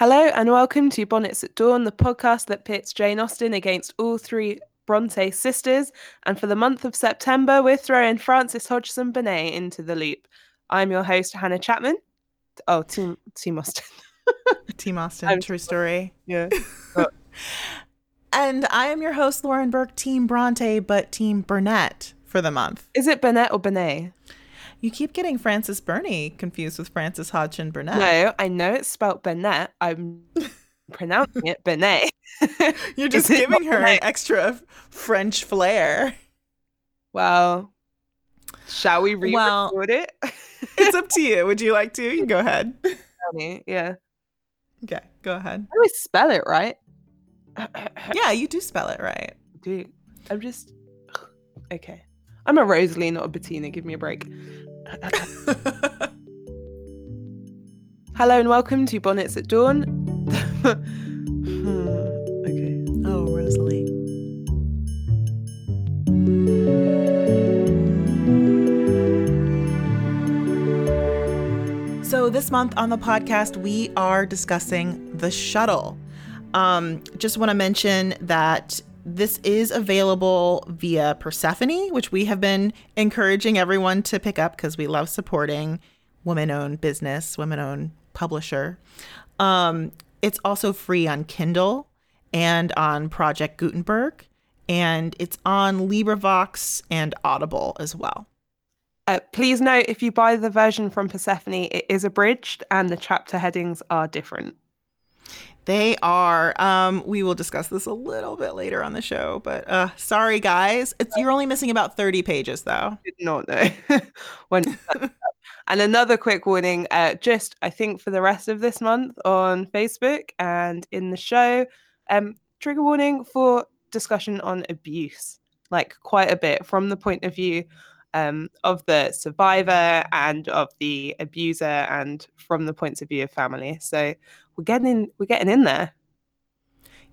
Hello and welcome to Bonnets at Dawn, the podcast that pits Jane Austen against all three Bronte sisters. And for the month of September, we're throwing Frances Hodgson Burnett into the loop. I'm your host, Hannah Chapman. Oh, Team Team Austen. Team Austen, I'm- true story. Yeah. And I am your host, Lauren Burke, Team Bronte, but Team Burnett for the month. Is it Burnett or Burnett? You keep getting Frances Burney confused with Frances Hodgson Burnett. No, I know it's spelled Burnett. I'm pronouncing it Burnett. You're just giving her an extra French flair. Well, shall we Well- re-record it? It's up to you. Would you like to? You can go ahead. yeah. Okay, go ahead. I always spell it right. Yeah, you do spell it right. do. I'm just okay. I'm a Rosalie, not a Bettina. Give me a break. Hello and welcome to Bonnets at Dawn. Okay. oh, Rosalie. So, this month on the podcast, we are discussing the shuttle. Um, just want to mention that this is available via Persephone, which we have been encouraging everyone to pick up because we love supporting women owned business, women owned publisher. Um, it's also free on Kindle and on Project Gutenberg, and it's on LibriVox and Audible as well. Uh, please note if you buy the version from Persephone, it is abridged and the chapter headings are different. They are. Um, we will discuss this a little bit later on the show, but uh, sorry guys, it's you're only missing about thirty pages though. Did not know. when and another quick warning, uh, just I think for the rest of this month on Facebook and in the show, um, trigger warning for discussion on abuse, like quite a bit from the point of view um, of the survivor and of the abuser, and from the points of view of family. So we're getting in, we're getting in there.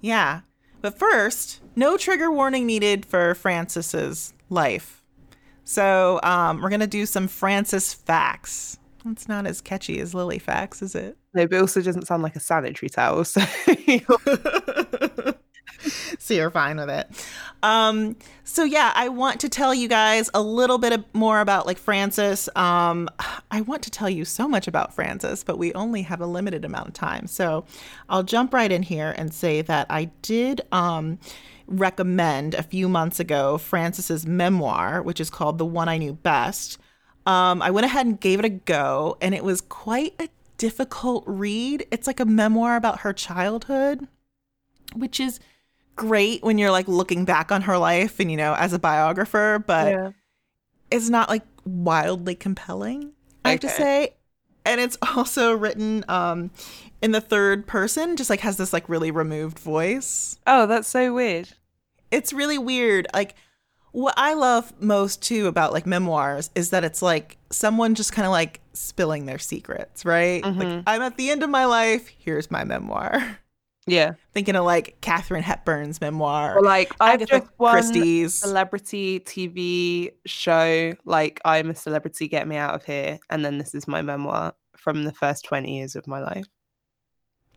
Yeah, but first, no trigger warning needed for Frances's life. So um, we're gonna do some Frances facts. It's not as catchy as Lily facts, is it? No, but it also doesn't sound like a sanitary towel. So so you're fine with it. Um, so yeah, I want to tell you guys a little bit more about like Frances. Um, I want to tell you so much about Frances, but we only have a limited amount of time. So I'll jump right in here and say that I did um, recommend a few months ago Frances's memoir, which is called The One I Knew Best. Um, I went ahead and gave it a go, and it was quite a difficult read. It's like a memoir about her childhood, which is great when you're like looking back on her life and you know as a biographer but yeah. it's not like wildly compelling i have to say and it's also written um in the third person just like has this like really removed voice Oh, that's so weird. it's really weird like what i love most too about like memoirs is that it's like someone just kind of like spilling their secrets right like Mhm. i'm at the end of my life here's my memoir Yeah. thinking of like Katharine Hepburn's memoir, Or like I've Agatha just won Christie's. celebrity TV show. Like I'm a celebrity, get me out of here. And then this is my memoir from the first 20 years of my life.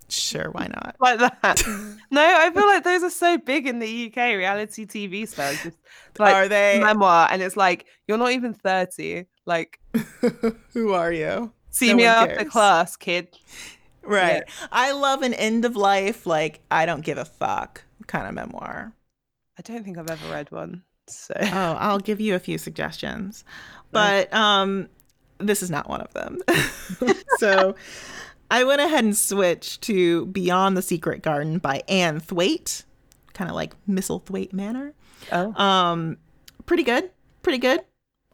Sure, why not? Like that. no, I feel like those are so big in the UK reality TV stars. Just like Are they? memoir, and it's like you're not even 30. Like Who are you? see No me after class, kid. Right. I love an end of life, like I don't give a fuck kind of memoir. I don't think I've ever read one. So Oh, I'll give you a few suggestions, but um, this is not one of them. so I went ahead and switched to Beyond the Secret Garden by Anne Thwaite, kind of like Misselthwaite Manor. oh. Um, pretty good, pretty good.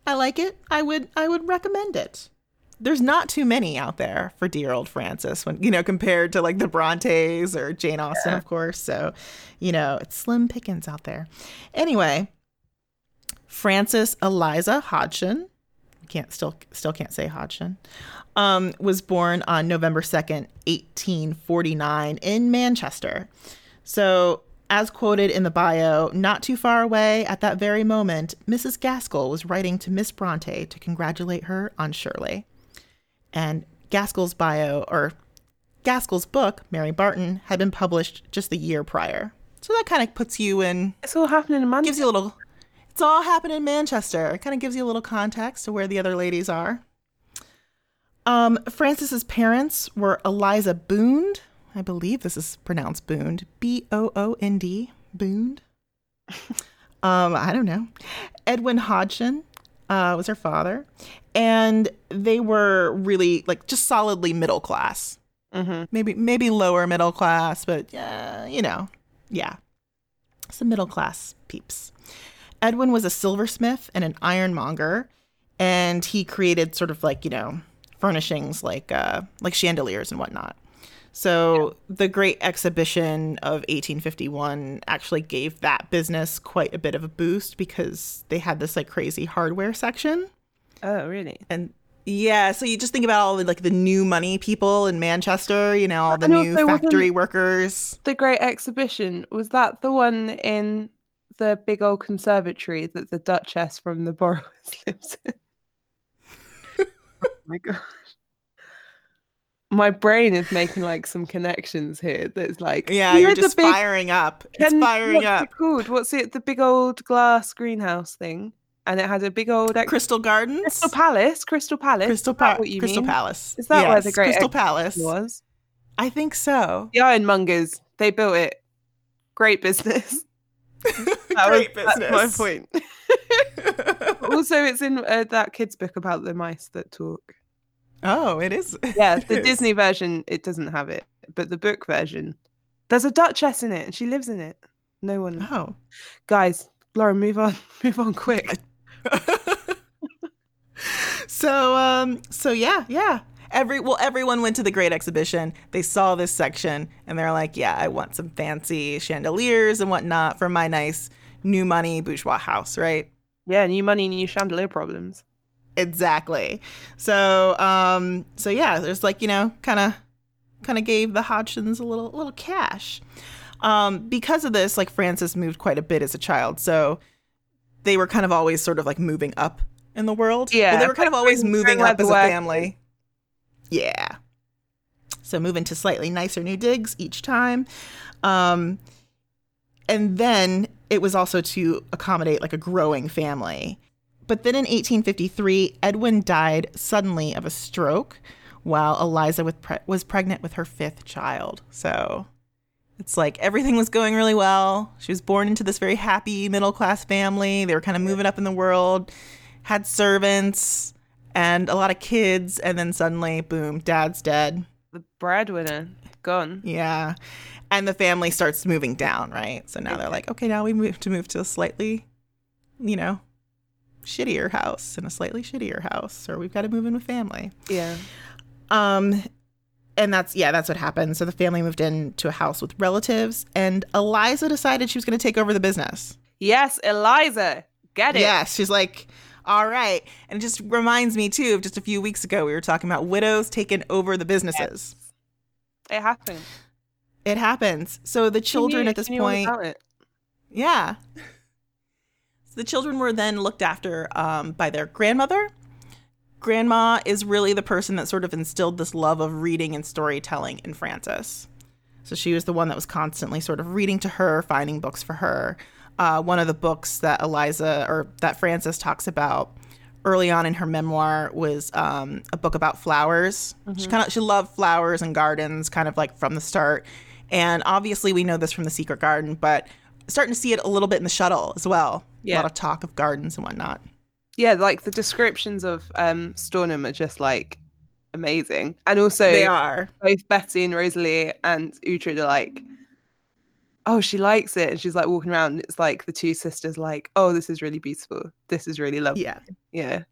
I like it. I would, I would recommend it. There's not too many out there for dear old Frances when you know compared to like the Brontes or Jane Austen, of course. So, you know, it's slim pickings out there. Anyway, Frances Eliza Hodgson, can't still still can't say Hodgson, um, was born on November second, eighteen forty nine, in Manchester. So, as quoted in the bio, not too far away at that very moment, Mrs. Gaskell was writing to Miss Bronte to congratulate her on Shirley. And Gaskell's bio, or Gaskell's book, Mary Barton, had been published just the year prior. So that kind of puts you in, It's all happening in Manchester. gives you a little, it's all happening in Manchester. It kind of gives you a little context to where the other ladies are. Um, Frances's parents were Eliza Boond. I believe this is pronounced Boond. B O O N D. Boond. um, I don't know. Edwin Hodgson uh, was her father, and they were really like just solidly middle class. hmm Maybe maybe lower middle class, but uh, you know, yeah, some middle class peeps. Edwin was a silversmith and an ironmonger, and he created sort of like you know furnishings like uh, like chandeliers and whatnot. So the Great Exhibition of 1851 actually gave that business quite a bit of a boost because they had this like crazy hardware section. Oh, really? And yeah, so you just think about all the like the new money people in Manchester, you know, all the And new factory workers. The Great Exhibition was that the one in the big old conservatory that the Duchess from the Borrowers lives in? oh my gosh. My brain is making like some connections here. That's like Yeah, you you're just big- firing up. It's Can- firing what's up. It called? What's it? The big old glass greenhouse thing, and it had a big old ex- Crystal Gardens, Crystal Palace. Crystal Palace. Crystal, Is that pa- what you Crystal mean? Palace. Is that where the Great Crystal Exhibition Palace was? I think so. The Ironmongers. They built it. Great business. That Great was, business. My point. also, it's in uh, that kid's book about the mice that talk. oh, it is. Yeah, the is. Disney version it doesn't have it, but the book version, there's a duchess in it, and she lives in it. No one, Oh. guys, Lauren, move on, move on quick. So um so yeah yeah. Every well everyone went to the great exhibition. They saw this section and they're like yeah i want some fancy chandeliers and whatnot for my nice new money bourgeois house right? Yeah, new money, new chandelier problems. exactly. So um so yeah there's like you know kind of kind of gave the hodgsons a little little cash. Um because of this like frances moved quite a bit as a child. So they were kind of always sort of like moving up in the world. Yeah, well, they were kind of always moving up as a family. Yeah. So moving to slightly nicer new digs each time. Um and then it was also to accommodate like a growing family. But then in 1853, Edwin died suddenly of a stroke while Eliza pre- was pregnant with her fifth child. So it's like everything was going really well. She was born into this very happy middle class family. They were kind of moving up in the world, had servants and a lot of kids. And then suddenly, boom, dad's dead. The breadwinner gone. Yeah. And the family starts moving down, right? So now they're like, okay, now we move to move to a slightly, you know, shittier house and a slightly shittier house, or we've got to move in with family. Yeah. Um, and that's yeah, that's what happened. So the family moved into a house with relatives, and Eliza decided she was going to take over the business. Yes, Eliza, get it. Yes, she's like, all right. And it just reminds me too of just a few weeks ago we were talking about widows taking over the businesses. it happened. It happens. So the children knew- at this she knew all point, yeah. So the children were then looked after um, by their grandmother. Grandma is really the person that sort of instilled this love of reading and storytelling in Frances. So she was the one that was constantly sort of reading to her, finding books for her. Uh, one of the books that Eliza or that Frances talks about early on in her memoir was um, a book about flowers. She kind of she loved flowers and gardens, kind of like from the start. And obviously, we know this from the Secret Garden, but starting to see it a little bit in the Shuttle as well. Yeah. A lot of talk of gardens and whatnot. Yeah, like the descriptions of um Stornham are just like amazing. And also They are. both Betty and Rosalie and Uhtred are like, oh, she likes it. And she's like walking around. And it's like the two sisters like, oh, this is really beautiful. This is really lovely. Yeah. Yeah.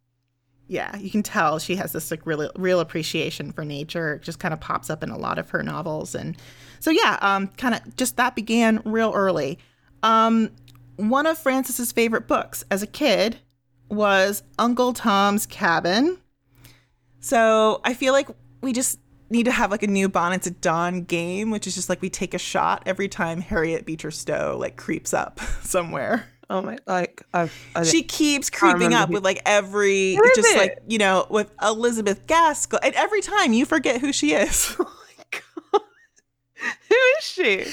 Yeah, you can tell she has this like real real appreciation for nature. It just kind of pops up in a lot of her novels, and so yeah, um, kind of just that began real early. Um, one of Frances's favorite books as a kid was Uncle Tom's Cabin. So I feel like we just need to have like a new Bonnets at Dawn game, which is just like we take a shot every time Harriet Beecher Stowe like creeps up somewhere Oh my, like, I've, I she keeps creeping up who- with like every just it? like you know with elizabeth gaskell and every time you forget who she is oh my she?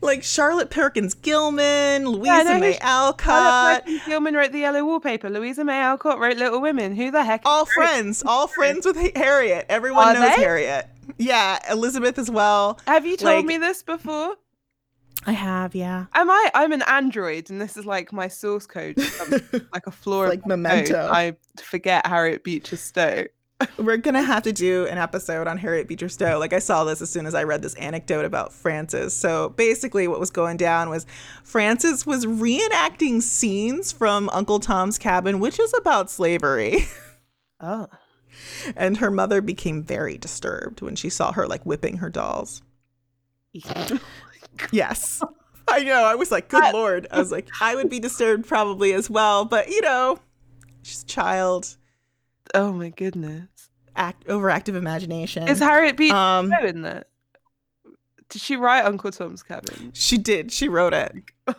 Like Charlotte Perkins Gilman, Louisa yeah, May Alcott. Gilman wrote the Yellow Wallpaper. Louisa May Alcott wrote Little Women. Who the heck? All friends. All friends with Harriet. Everyone Are knows they? Harriet. Yeah, Elizabeth as well. Have you told like, me this before? I have, yeah. Am I? I'm an android, and this is like my source code, like a floor, like memento. I forget Harriet Beecher Stowe. We're gonna have to do an episode on Harriet Beecher Stowe. Like I saw this as soon as I read this anecdote about Frances. So basically, what was going down was Frances was reenacting scenes from Uncle Tom's Cabin, which is about slavery. Oh. And her mother became very disturbed when she saw her like whipping her dolls. yes. I know. I was like, good lord. I was like, I would be disturbed probably as well, but you know, she's a child. Oh my goodness. Act overactive imagination. Is Harriet Beecher um, in that? Did she write Uncle Tom's Cabin? She did. She wrote it.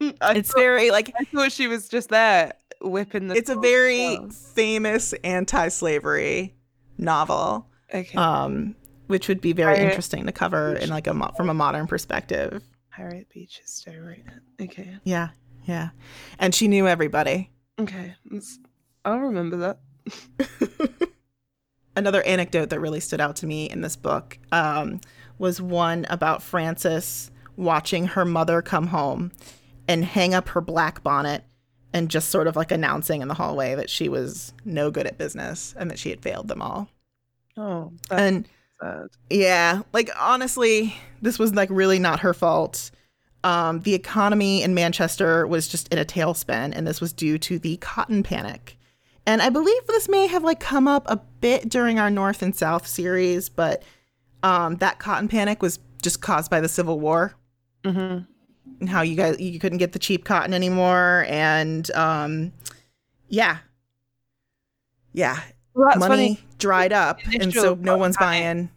it's thought, very like I thought she was just there whipping the It's a very famous anti-slavery novel. Okay. Um which would be very Harriet interesting to cover in like a from a modern perspective. Harriet Beecher Stowe, right? Okay. Yeah, yeah, and she knew everybody. Okay, I'll remember that. Another anecdote that really stood out to me in this book um, was one about Frances watching her mother come home and hang up her black bonnet and just sort of like announcing in the hallway that she was no good at business and that she had failed them all. Oh, and sad. Yeah, like honestly, this was like really not her fault. Um, the economy in Manchester was just in a tailspin, and this was due to the cotton panic. And I believe this may have like come up a bit during our North and South series, but um, that cotton panic was just caused by the Civil War. Mm-hmm. And how you guys you couldn't get the cheap cotton anymore, and um, yeah, yeah, well, money funny. dried up, and so no one's panic. buying.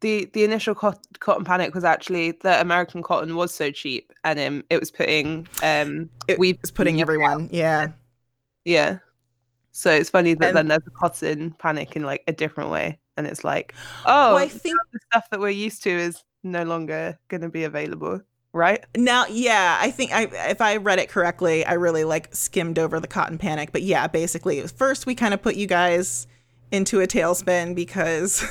The the initial cotton panic was actually that American cotton was so cheap, and um, it was putting um, it was putting everyone, yeah, yeah. So it's funny that and, then there's a cotton panic in like a different way, and it's like, oh, well, I think the stuff that we're used to is no longer going to be available right? Now, yeah, I think I if I read it correctly, I really like skimmed over the cotton panic. But yeah, basically, first we kind of put you guys into a tailspin because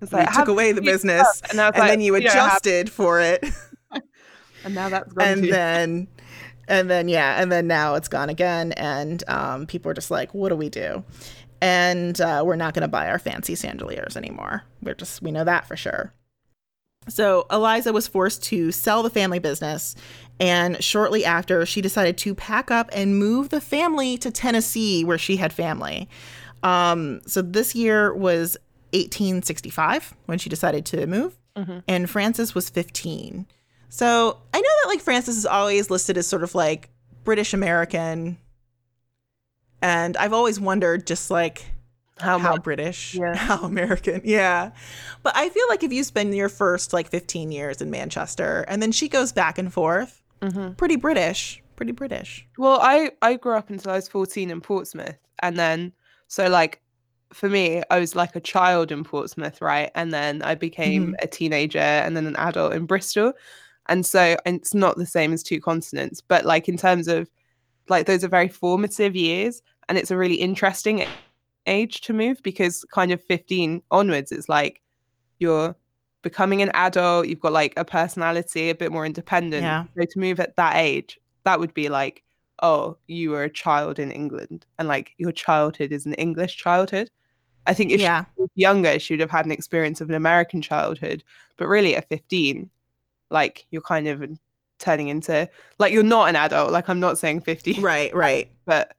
it's like, we took away the business, and, and like, then you adjusted you for it, and now that's gone and too. then. And then yeah, and then now it's gone again, and um, people are just like, "What do we do?" And uh, we're not going to buy our fancy chandeliers anymore. We're just we know that for sure. So Eliza was forced to sell the family business, and shortly after, she decided to pack up and move the family to Tennessee, where she had family. Um, so this year was 1865 when she decided to move, mm-hmm. and Frances was 15. So I know that like Frances is always listed as sort of like British American, and I've always wondered just like how, how British, yeah. how American. Yeah. But I feel like if you spend your first like 15 years in Manchester and then she goes back and forth, mm-hmm. pretty British, pretty British. Well, I, I grew up until I was 14 in Portsmouth. And then, so like for me, I was like a child in Portsmouth, right? And then I became mm-hmm. a teenager and then an adult in Bristol. And so and it's not the same as two continents, but like in terms of like those are very formative years and it's a really interesting age to move because kind of 15 onwards it's like you're becoming an adult you've got like a personality a bit more independent yeah. so to move at that age that would be like oh you were a child in england and like your childhood is an english childhood i think if yeah. she was younger she would have had an experience of an american childhood but really at 15 like you're kind of turning into like you're not an adult like i'm not saying 50 right right but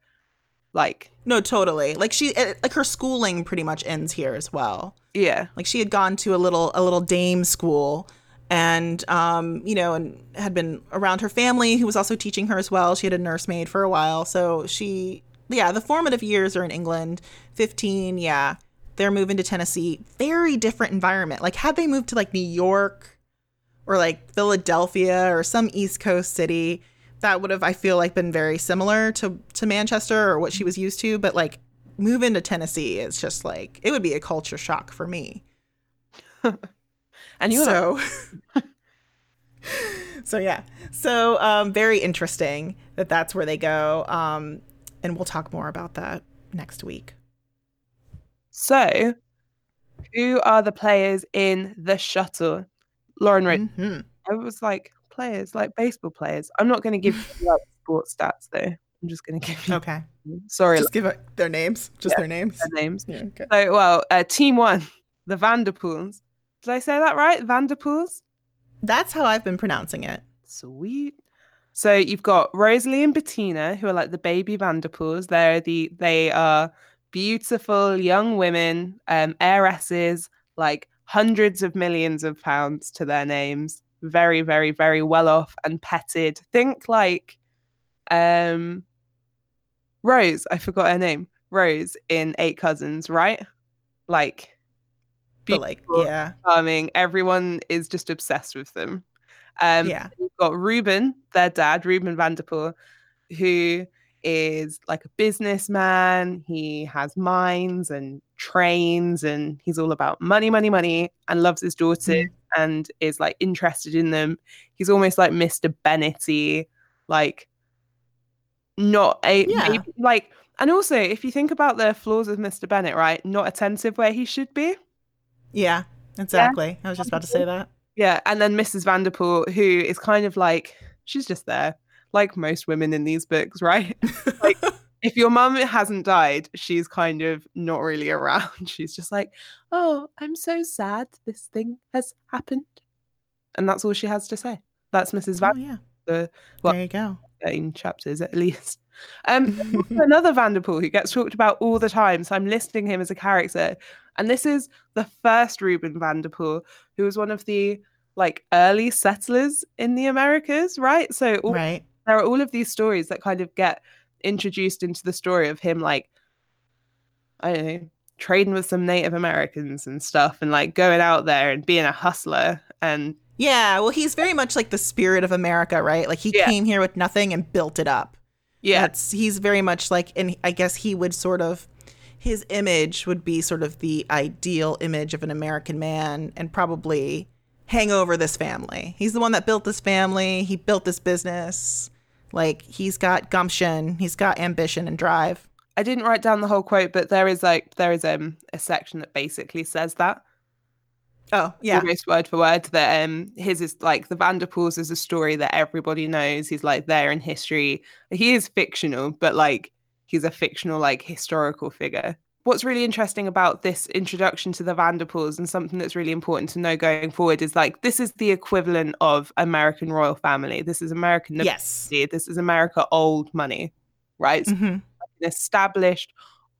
like no, totally. Like she eh, like her schooling pretty much ends here as well. Yeah. Like she had gone to a little a little dame school and um, you know, and had been around her family who was also teaching her as well. She had a nursemaid for a while. So she yeah, the formative years are in England. 15, yeah. They're moving to Tennessee. Very different environment. Like had they moved to like New York or like Philadelphia or some East Coast city, that would have I feel like been very similar to to Manchester or what she was used to, but like move into Tennessee is just like it would be a culture shock for me. And you so, so yeah, so um, very interesting that that's where they go. Um, and we'll talk more about that next week. So, who are the players in the shuttle? Lauren wrote. Mm-hmm. I was like players, like baseball players. I'm not going to give you like sports stats though. I'm just going to give you. Okay. Sorry, Just give it their names. Just Yeah. their names. their names. Yeah, okay. So, well, uh, team one, the Vanderpoels. Did I say that right? Vanderpoels. That's how I've been pronouncing it. Sweet. So you've got Rosalie and Bettina, who are like the baby Vanderpoels. They're the they are beautiful young women, um, heiresses, like hundreds of millions of pounds to their names. Very, very, very well off and petted. Think like um Rose, I forgot her name. Rose in Eight Cousins, right? Like like, yeah, charming. Everyone is just obsessed with them. Um, yeah, You've got Reuben, their dad, Reuben Vanderpoel, who is like a businessman. He has mines and trains, and he's all about money, money, money, and loves his daughters and is like interested in them. He's almost like Mr. Bennetty, like not a Yeah. maybe- like. And also, if you think about the flaws of Mr. Bennet, right, not attentive where he should be. yeah. Exactly. I was just about to say that. Yeah, and then Mrs. Vanderpoel, who is kind of like she's just there, like most women in these books, right? Like, if your mum hasn't died, she's kind of not really around. She's just like, "Oh, I'm so sad this thing has happened," and that's all she has to say. That's Mrs. oh yeah. the well- there you go. thirteen chapters at least. Um, another Vanderpoel who gets talked about all the time. So I'm listing him as a character. And this is the first Reuben Vanderpoel, who was one of the like early settlers in the Americas, right? So all, right. there are all of these stories that kind of get introduced into the story of him like I don't know, trading with some Native Americans and stuff and like going out there and being a hustler and Yeah. Well, he's very much like the spirit of America, right? Like he Yeah. came here with nothing and built it up. yeah, That's he's very much like, and I guess he would sort of his image would be sort of the ideal image of an American man, and probably hang over this family. He's the one that built this family. He built this business. Like he's got gumption. He's got ambition and drive. I didn't write down the whole quote, but there is like there is um a section that basically says that. Oh yeah, almost word for word that um his is like the Vanderpoels is a story that everybody knows. He's like there in history. He is fictional, but like he's a fictional like historical figure. What's really interesting about this introduction to the Vanderpoels and something that's really important to know going forward is like this is the equivalent of American royal family. This is American yes, nobility. This is America old money, right? So hmm an established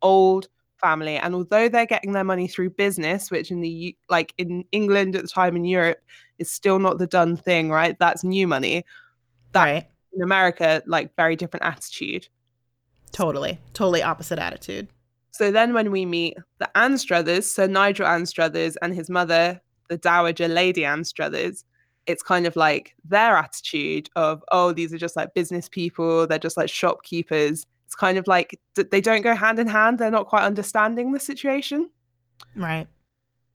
old family and although they're getting their money through business which in the like in England at the time in Europe is still not the done thing right that's new money that- right. in America like very different attitude Totally, totally opposite attitude. So then when we meet the Anstruthers so Nigel Anstruthers and his mother the dowager lady Anstruthers it's kind of like their attitude of oh these are just like business people. They're just like shopkeepers. It's kind of like they don't go hand in hand. They're not quite understanding the situation. Right.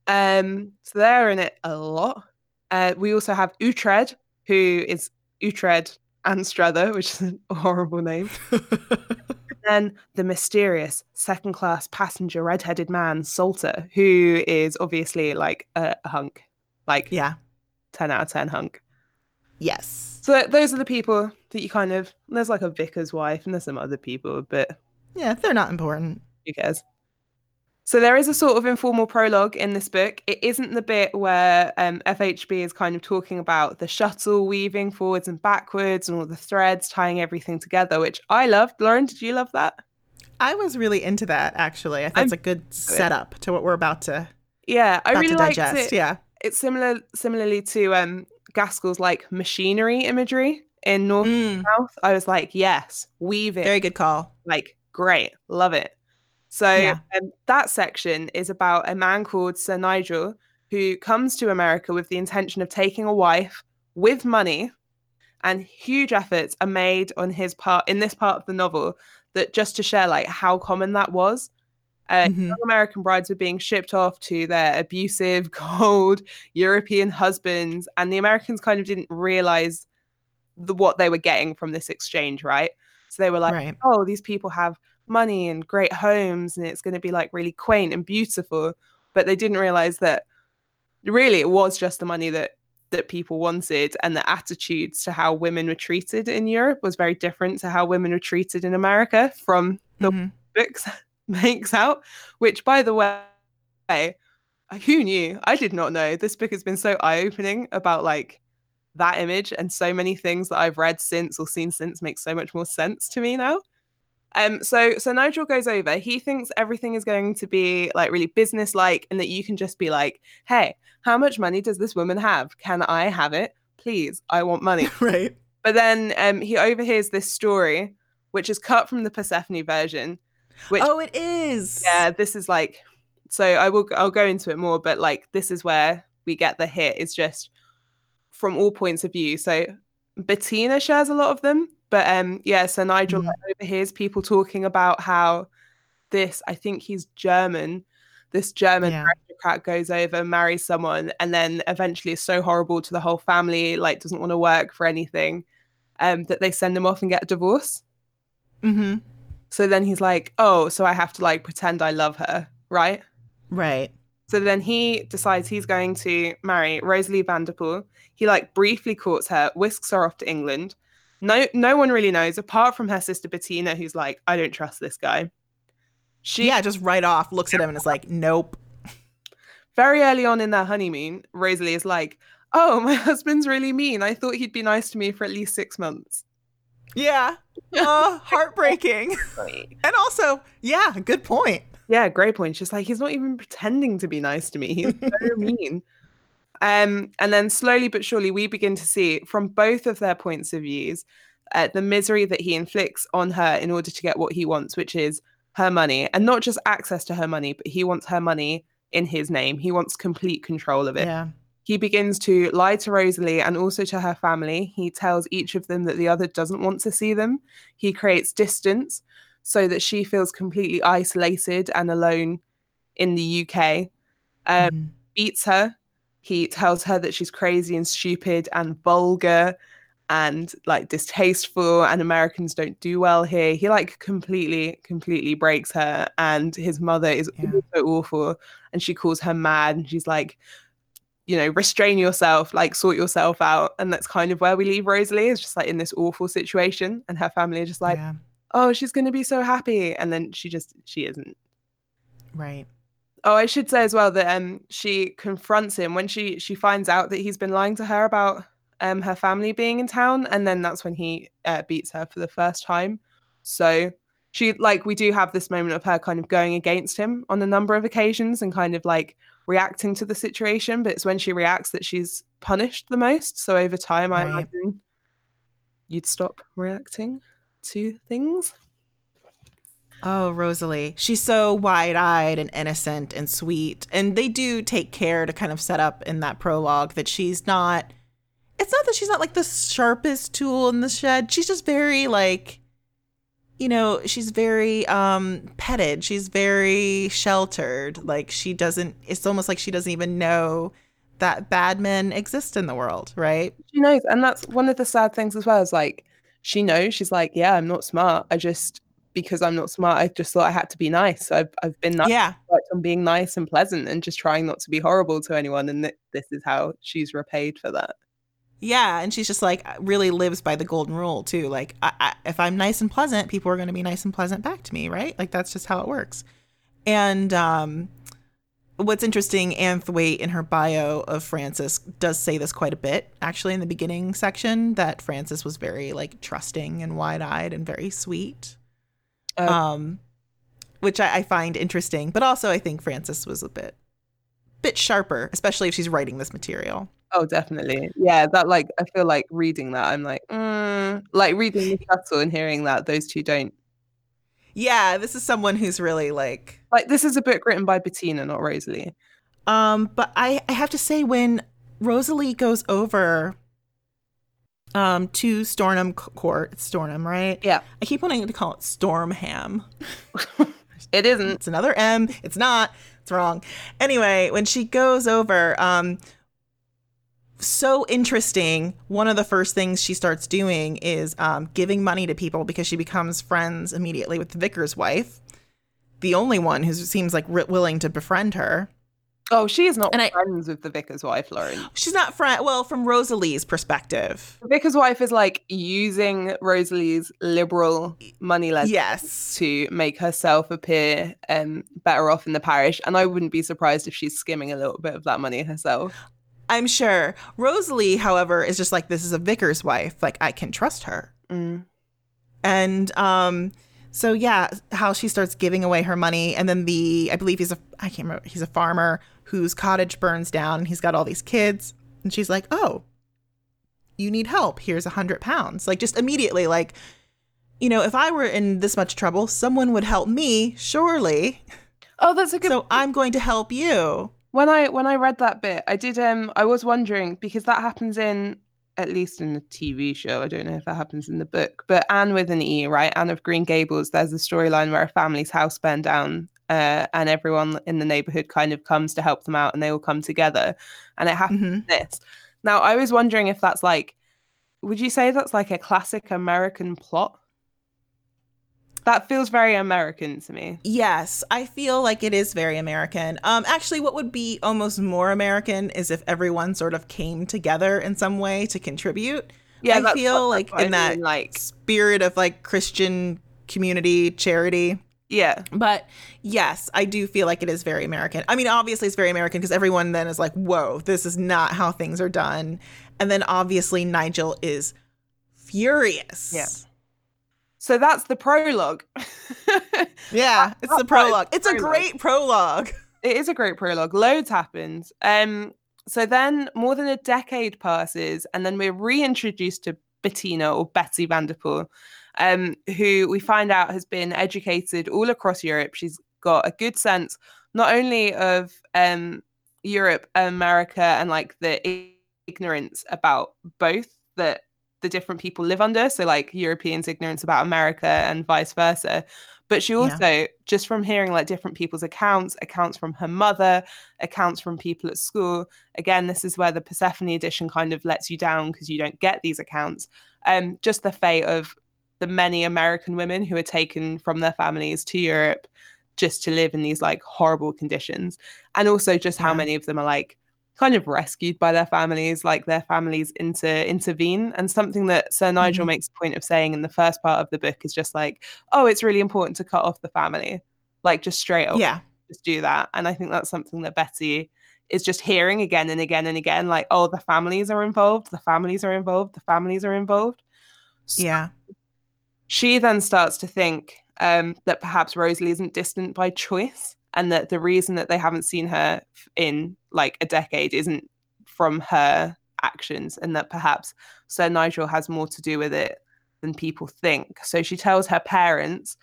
um so they're in it a lot. Uh we also have Uhtred who is Uhtred Anstruther which is a horrible name then the mysterious second class passenger red-headed man Salter who is obviously like a, a hunk like yeah. 10 out of 10 hunk Yes. so those are the people that you kind of there's like a vicar's wife and there's some other people but Yeah, they're not important. who cares so there is a sort of informal prologue in this book. It isn't the bit where um, fhb is kind of talking about the shuttle weaving forwards and backwards and all the threads tying everything together which i loved. Lauren did you love that? I was really into that actually. I think it's a good setup to what we're about to, yeah i really liked it. Yeah. it's similar similarly to um gaskell's like machinery imagery in north Mm, south. I was like yes weaving very good call. like great. Love it so Yeah. um, that section is about a man called sir nigel who comes to america with the intention of taking a wife with money and huge efforts are made on his part in this part of the novel that just to share like how common that was Uh, mm-hmm. American brides were being shipped off to their abusive, cold European husbands, and the Americans kind of didn't realize the what they were getting from this exchange, right? So they were like, right. "Oh, these people have money and great homes, and it's going to be like really quaint and beautiful," but they didn't realize that really it was just the money that that people wanted and the attitudes to how women were treated in Europe was very different to how women were treated in America from the mm-hmm. books makes out, which, by the way, who knew? I did not know. This book has been so eye opening about like that image, and so many things that I've read since or seen since make so much more sense to me now. Um, so so Nigel goes over. He thinks everything is going to be like really business like, and that you can just be like, "Hey, how much money does this woman have? Can I have it, please? I want money." right. But then um, he overhears this story, which is cut from the Persephone version, which, oh, it is. Yeah, this is like. So I will. I'll go into it more, but like this is where we get the hit. It's just from all points of view. So Bettina shares a lot of them, but um, yeah. So Nigel mm. overhears people talking about how this. I think he's German. This German yeah. aristocrat goes over, marries someone, and then eventually is so horrible to the whole family, like doesn't want to work for anything, um, that they send him off and get a divorce. Mm-hmm. So then he's like, oh, so I have to like pretend I love her, right? Right. So then he decides he's going to marry Rosalie Vanderpoel. He like briefly courts her, whisks her off to England. No, no one really knows apart from her sister Bettina, who's like, I don't trust this guy. She yeah, just right off looks at him and is like, nope. Very early on in their honeymoon, Rosalie is like, oh, my husband's really mean. I thought he'd be nice to me for at least six months. Yeah. Uh, heartbreaking. and also, yeah, good point. Yeah, great point. She's like he's not even pretending to be nice to me. He's so mean. Um, and then slowly but surely, we begin to see from both of their points of views uh, the misery that he inflicts on her in order to get what he wants, which is her money, and not just access to her money, but he wants her money in his name. He wants complete control of it. Yeah. He begins to lie to Rosalie and also to her family. He tells each of them that the other doesn't want to see them. He creates distance so that she feels completely isolated and alone in the UK. Um, mm. Beats her. He tells her that she's crazy and stupid and vulgar and like distasteful and Americans don't do well here. He like completely, completely breaks her. And his mother is yeah. so awful. And she calls her mad. And she's like, you know, restrain yourself, like sort yourself out. And that's kind of where we leave Rosalie is just like in this awful situation. And her family are just like, yeah. oh, she's going to be so happy. And then she just, she isn't. Right. Oh, I should say as well that um she confronts him when she she finds out that he's been lying to her about um her family being in town, and then that's when he uh, beats her for the first time. So she like we do have this moment of her kind of going against him on a number of occasions and kind of like reacting to the situation, but it's when she reacts that she's punished the most. So over time, right. I imagine you'd stop reacting to things. Oh, Rosalie. She's so wide eyed and innocent and sweet. And they do take care to kind of set up in that prologue that she's not. It's not that she's not like the sharpest tool in the shed. She's just very like you know, she's very um petted. She's very sheltered. Like she doesn't it's almost like she doesn't even know that bad men exist in the world, right? She knows. And that's one of the sad things as well, is like she knows she's like, Yeah, I'm not smart. I just because I'm not smart, I just thought I had to be nice. I've I've been nice yeah. on being nice and pleasant and just trying not to be horrible to anyone. And th- this is how she's repaid for that. Yeah, and she's just like really lives by the golden rule too. Like, I, I, if I'm nice and pleasant, people are going to be nice and pleasant back to me, right? Like that's just how it works. And um, what's interesting, Anne Thwaite in her bio of Frances does say this quite a bit, actually, in the beginning section, that Frances was very like trusting and wide eyed and very sweet. Uh, um, which I, I find interesting, but also I think Frances was a bit bit sharper, especially if she's writing this material. Oh, definitely. Yeah, that like I feel like reading that, I'm like, mm, like reading the Shuttle and hearing that those two don't. Yeah, this is someone who's really like like this is a book written by Bettina, not Rosalie. Um, but I I have to say when Rosalie goes over um to Stornham Court, Stornham, right? Yeah. I keep wanting to call it Stormham. It isn't. It's another M. It's not. It's wrong. Anyway, when she goes over, um, so interesting. One of the first things she starts doing is um, giving money to people because she becomes friends immediately with the vicar's wife, the only one who seems like willing to befriend her. Oh, she is not And I- friends with the vicar's wife, Lauren. She's not friend. Well, from Rosalie's perspective, The vicar's wife is like using Rosalie's liberal money yes. to make herself appear um, better off in the parish. And I wouldn't be surprised if she's skimming a little bit of that money herself. I'm sure. Rosalie, however, is just like this is a vicar's wife. Like I can trust her. Mm. And um so yeah, how she starts giving away her money and then the I believe he's a I can't remember he's a farmer whose cottage burns down and he's got all these kids and she's like, "Oh, you need help. Here's a 100 pounds." Like just immediately like you know, if I were in this much trouble, someone would help me, surely. Oh, that's a good So I'm going to help you. when I when I read that bit, I did um I was wondering because that happens in at least in the TV show. I don't know if that happens in the book, but Anne with an E, right? Anne of Green Gables. There's a storyline where a family's house burned down, uh, and everyone in the neighborhood kind of comes to help them out, and they all come together, and it happens Mhm. this. Now, I was wondering if that's like, would you say that's like a classic American plot? That feels very American to me. Yes, I feel like it is very American. Um, actually, what would be almost more American is if everyone sort of came together in some way to contribute. Yeah, I feel what- like what I in that like spirit of like Christian community charity. Yeah, But yes, I do feel like it is very American. I mean, obviously, it's very American because everyone then is like, whoa, this is not how things are done. And then obviously, Nigel is furious. Yeah. So that's the prologue. Yeah, it's the prologue. It's a great prologue. it is a great prologue. Loads happens. Um, so then more than a decade passes, and then we're reintroduced to Bettina or Betsy Vanderpoel, um, who we find out has been educated all across Europe. She's got a good sense not only of um, Europe, America, and like the ignorance about both that the different people live under. So like Europeans' ignorance about America and vice versa. But she Yeah. also, just from hearing like different people's accounts, accounts from her mother, accounts from people at school. Again, this is where the Persephone edition kind of lets you down because you don't get these accounts. Um, just the fate of the many American women who are taken from their families to Europe just to live in these like horrible conditions. And also just how many of them are like kind of rescued by their families, like their families inter intervene. And something that Sir Nigel Mhm. makes a point of saying in the first part of the book is just like, oh, it's really important to cut off the family. Like just straight up Yeah. just do that. And I think that's something that Betty is just hearing again and again and again, like, oh, the families are involved, the families are involved, the families are involved. So Yeah. She then starts to think um, that perhaps Rosalie isn't distant by choice, and that the reason that they haven't seen her in like a decade isn't from her actions, and that perhaps Sir Nigel has more to do with it than people think. So she tells her parents,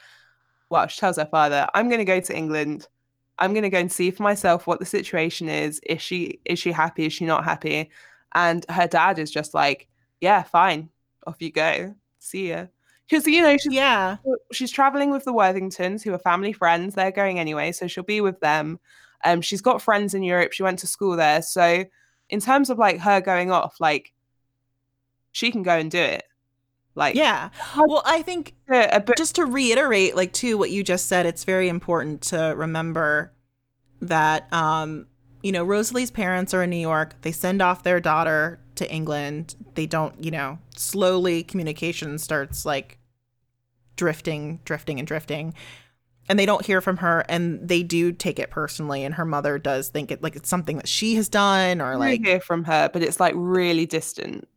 well, she tells her father, "I'm going to go to England. I'm going to go and see for myself what the situation is. Is she is she happy? Is she not happy?" And her dad is just like, "Yeah, fine. Off you go. See ya." Because you know she's Yeah. she's traveling with the Worthingtons, who are family friends. They're going anyway, so she'll be with them. Um, she's got friends in Europe. She went to school there, so in terms of like her going off, like she can go and do it. Like Yeah. Well, I think bit, just to reiterate, like, to what you just said, it's very important to remember that, um, you know, Rosalie's parents are in New York. They send off their daughter to England. They don't, you know, slowly communication starts like drifting, drifting, and drifting. And they don't hear from her, and they do take it personally. And her mother does think it like it's something that she has done, or like like hear from her, but it's like really distant.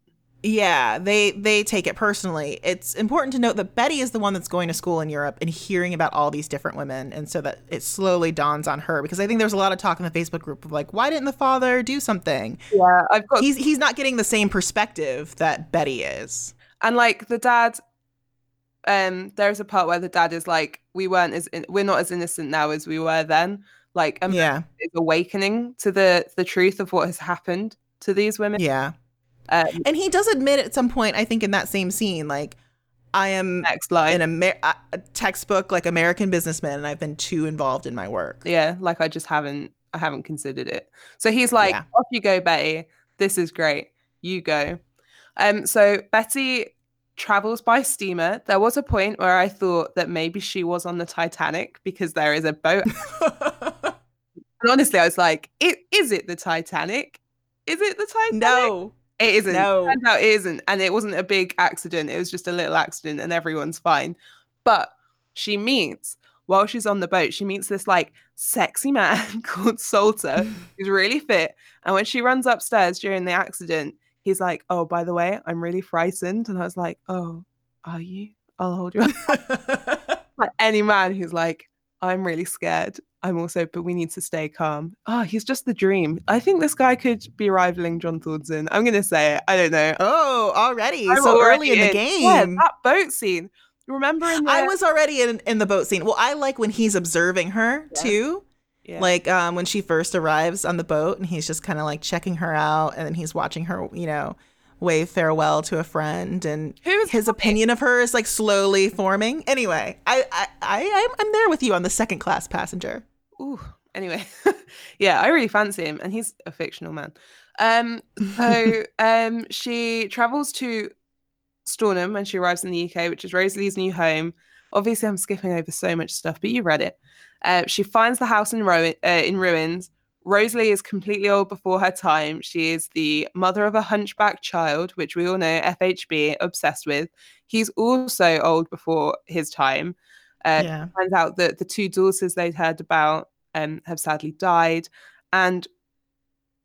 Yeah, they they take it personally. It's important to note that Betty is the one that's going to school in Europe and hearing about all these different women, and so that it slowly dawns on her. Because I think there's a lot of talk in the Facebook group of like, why didn't the father do something? Yeah, I've got He's he's not getting the same perspective that Betty is. and like the dad um there's a part where the dad is like we weren't as in- we're not as innocent now as we were then like um, Yeah, awakening to the the truth of what has happened to these women yeah. Um, And he does admit at some point, I think in that same scene, like, I am Next line. an Amer- a textbook like American businessman, and I've been too involved in my work. Yeah, like I just haven't I haven't considered it. So he's like, Yeah. off you go, Betty. This is great. You go. Um, so Betty travels by steamer. There was a point where I thought that maybe she was on the Titanic because there is a boat. And honestly, I was like, it, is it the Titanic? Is it the Titanic? no, It isn't. No. Turns out it isn't. And it wasn't a big accident. It was just a little accident and everyone's fine. But she meets, while she's on the boat, she meets this like sexy man called Salter who's really fit. And when she runs upstairs during the accident, he's like, Oh, by the way, I'm really frightened. And I was like, Oh, are you? I'll hold you. like any man who's like, I'm really scared. I'm also, but we need to stay calm. Oh, he's just the dream. I think this guy could be rivaling John Thornton. I'm gonna say it. I don't know. oh, already I'm so already early in the game. Yeah, that boat scene. Remember in the I was already in in the boat scene. Well, I like when he's observing her Yeah. too. yeah. Like um, when she first arrives on the boat, and he's just kind of like checking her out, and then he's watching her, you know, wave farewell to a friend, and who is his opinion of her is like slowly forming. Anyway, I I, I I'm- I'm there with you on the second class passenger. Ooh. Anyway, yeah, I really fancy him, and he's a fictional man. Um, so um, she travels to Stornham when she arrives in the UK, which is Rosalie's new home. Obviously, I'm skipping over so much stuff, but you read it. Uh, she finds the house in, ru- uh, in ruins. Rosalie is completely old before her time. She is the mother of a hunchback child, which we all know FHB obsessed with. He's also old before his time. Uh, yeah. finds out that the two daughters they'd heard about um, have sadly died. And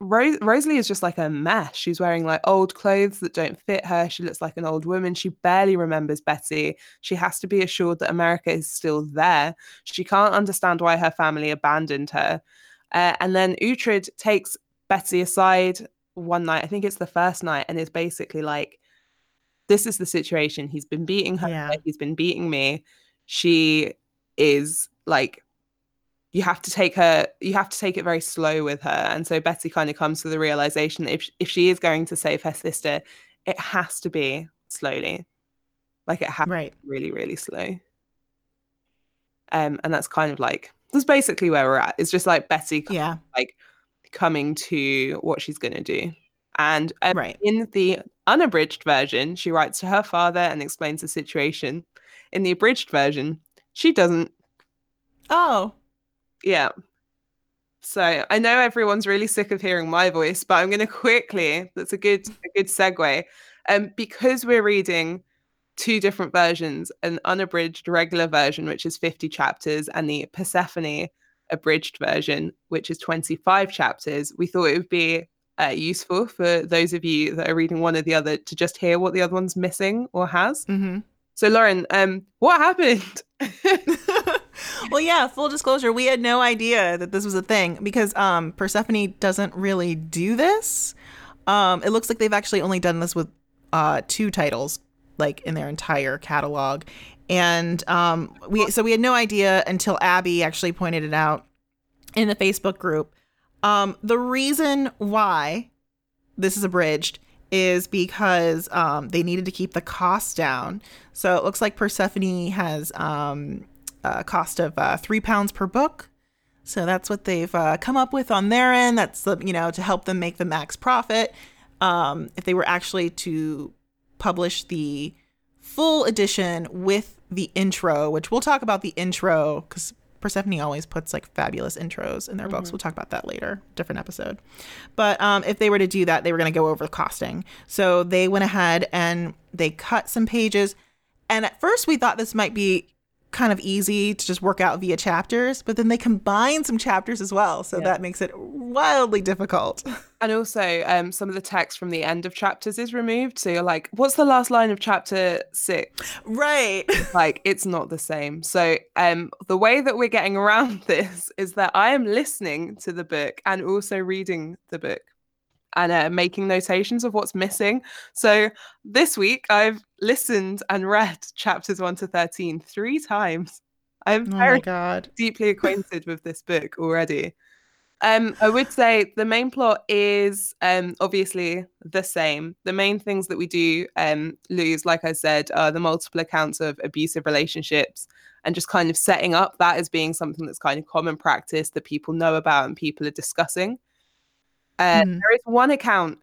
Ro- Rosalie is just like a mess. She's wearing like old clothes that don't fit her. She looks like an old woman. She barely remembers Betty. She has to be assured that America is still there. She can't understand why her family abandoned her. Uh, and then Ughtred takes Betty aside one night. I think it's the first night, and is basically like, "This is the situation. He's been beating her. Yeah. He's been beating me. She is like." You have to take her. You have to take it very slow with her, and so Betty kind of comes to the realization that if if she is going to save her sister, it has to be slowly, like it has Right. really really slow um and that's kind of like that's basically where we're at it's just like betty kind of Yeah. like coming to what she's going to do and um, Right. in the unabridged version she writes to her father and explains the situation in the abridged version. She doesn't. Oh. yeah. So i know everyone's really sick of hearing my voice but i'm going to quickly that's a good a good segue. Um because we're reading two different versions an unabridged regular version which is 50 chapters and the persephone abridged version which is 25 chapters we thought it would be uh, useful for those of you that are reading one or the other to just hear what the other one's missing or has. Mm-hmm. So lauren um what happened well, yeah, full disclosure, we had no idea that this was a thing because um, Persephone doesn't really do this. Um, it looks like they've actually only done this with uh, two titles, like in their entire catalog. And um, we so we had no idea until Abby actually pointed it out in the Facebook group. Um, the reason why this is abridged is because um, they needed to keep the cost down. So it looks like Persephone has um, a cost of uh, three pounds per book. So that's what they've uh, come up with on their end. That's the you know to help them make the max profit. Um, if they were actually to publish the full edition with the intro, which we'll talk about the intro because Persephone always puts like fabulous intros in their books. We'll talk about that later, different episode. But um, if they were to do that, they were going to go over the costing. So they went ahead and they cut some pages. And at first, we thought this might be kind of easy to just work out via chapters, but then they combine some chapters as well. So Yeah. that makes it wildly difficult. And also, um, some of the text from the end of chapters is removed. So you're like, what's the last line of chapter six? right. Like, it's not the same. So, um, the way that we're getting around this is that I am listening to the book and also reading the book and uh, making notations of what's missing. So, this week I've listened and read chapters one to 13 three times. I'm Oh very God. deeply acquainted with this book already. Um, I would say the main plot is um obviously the same. The main things that we do um lose, like I said, are the multiple accounts of abusive relationships and just kind of setting up that as being something that's kind of common practice that people know about and people are discussing. Uh, Mm. There is one account.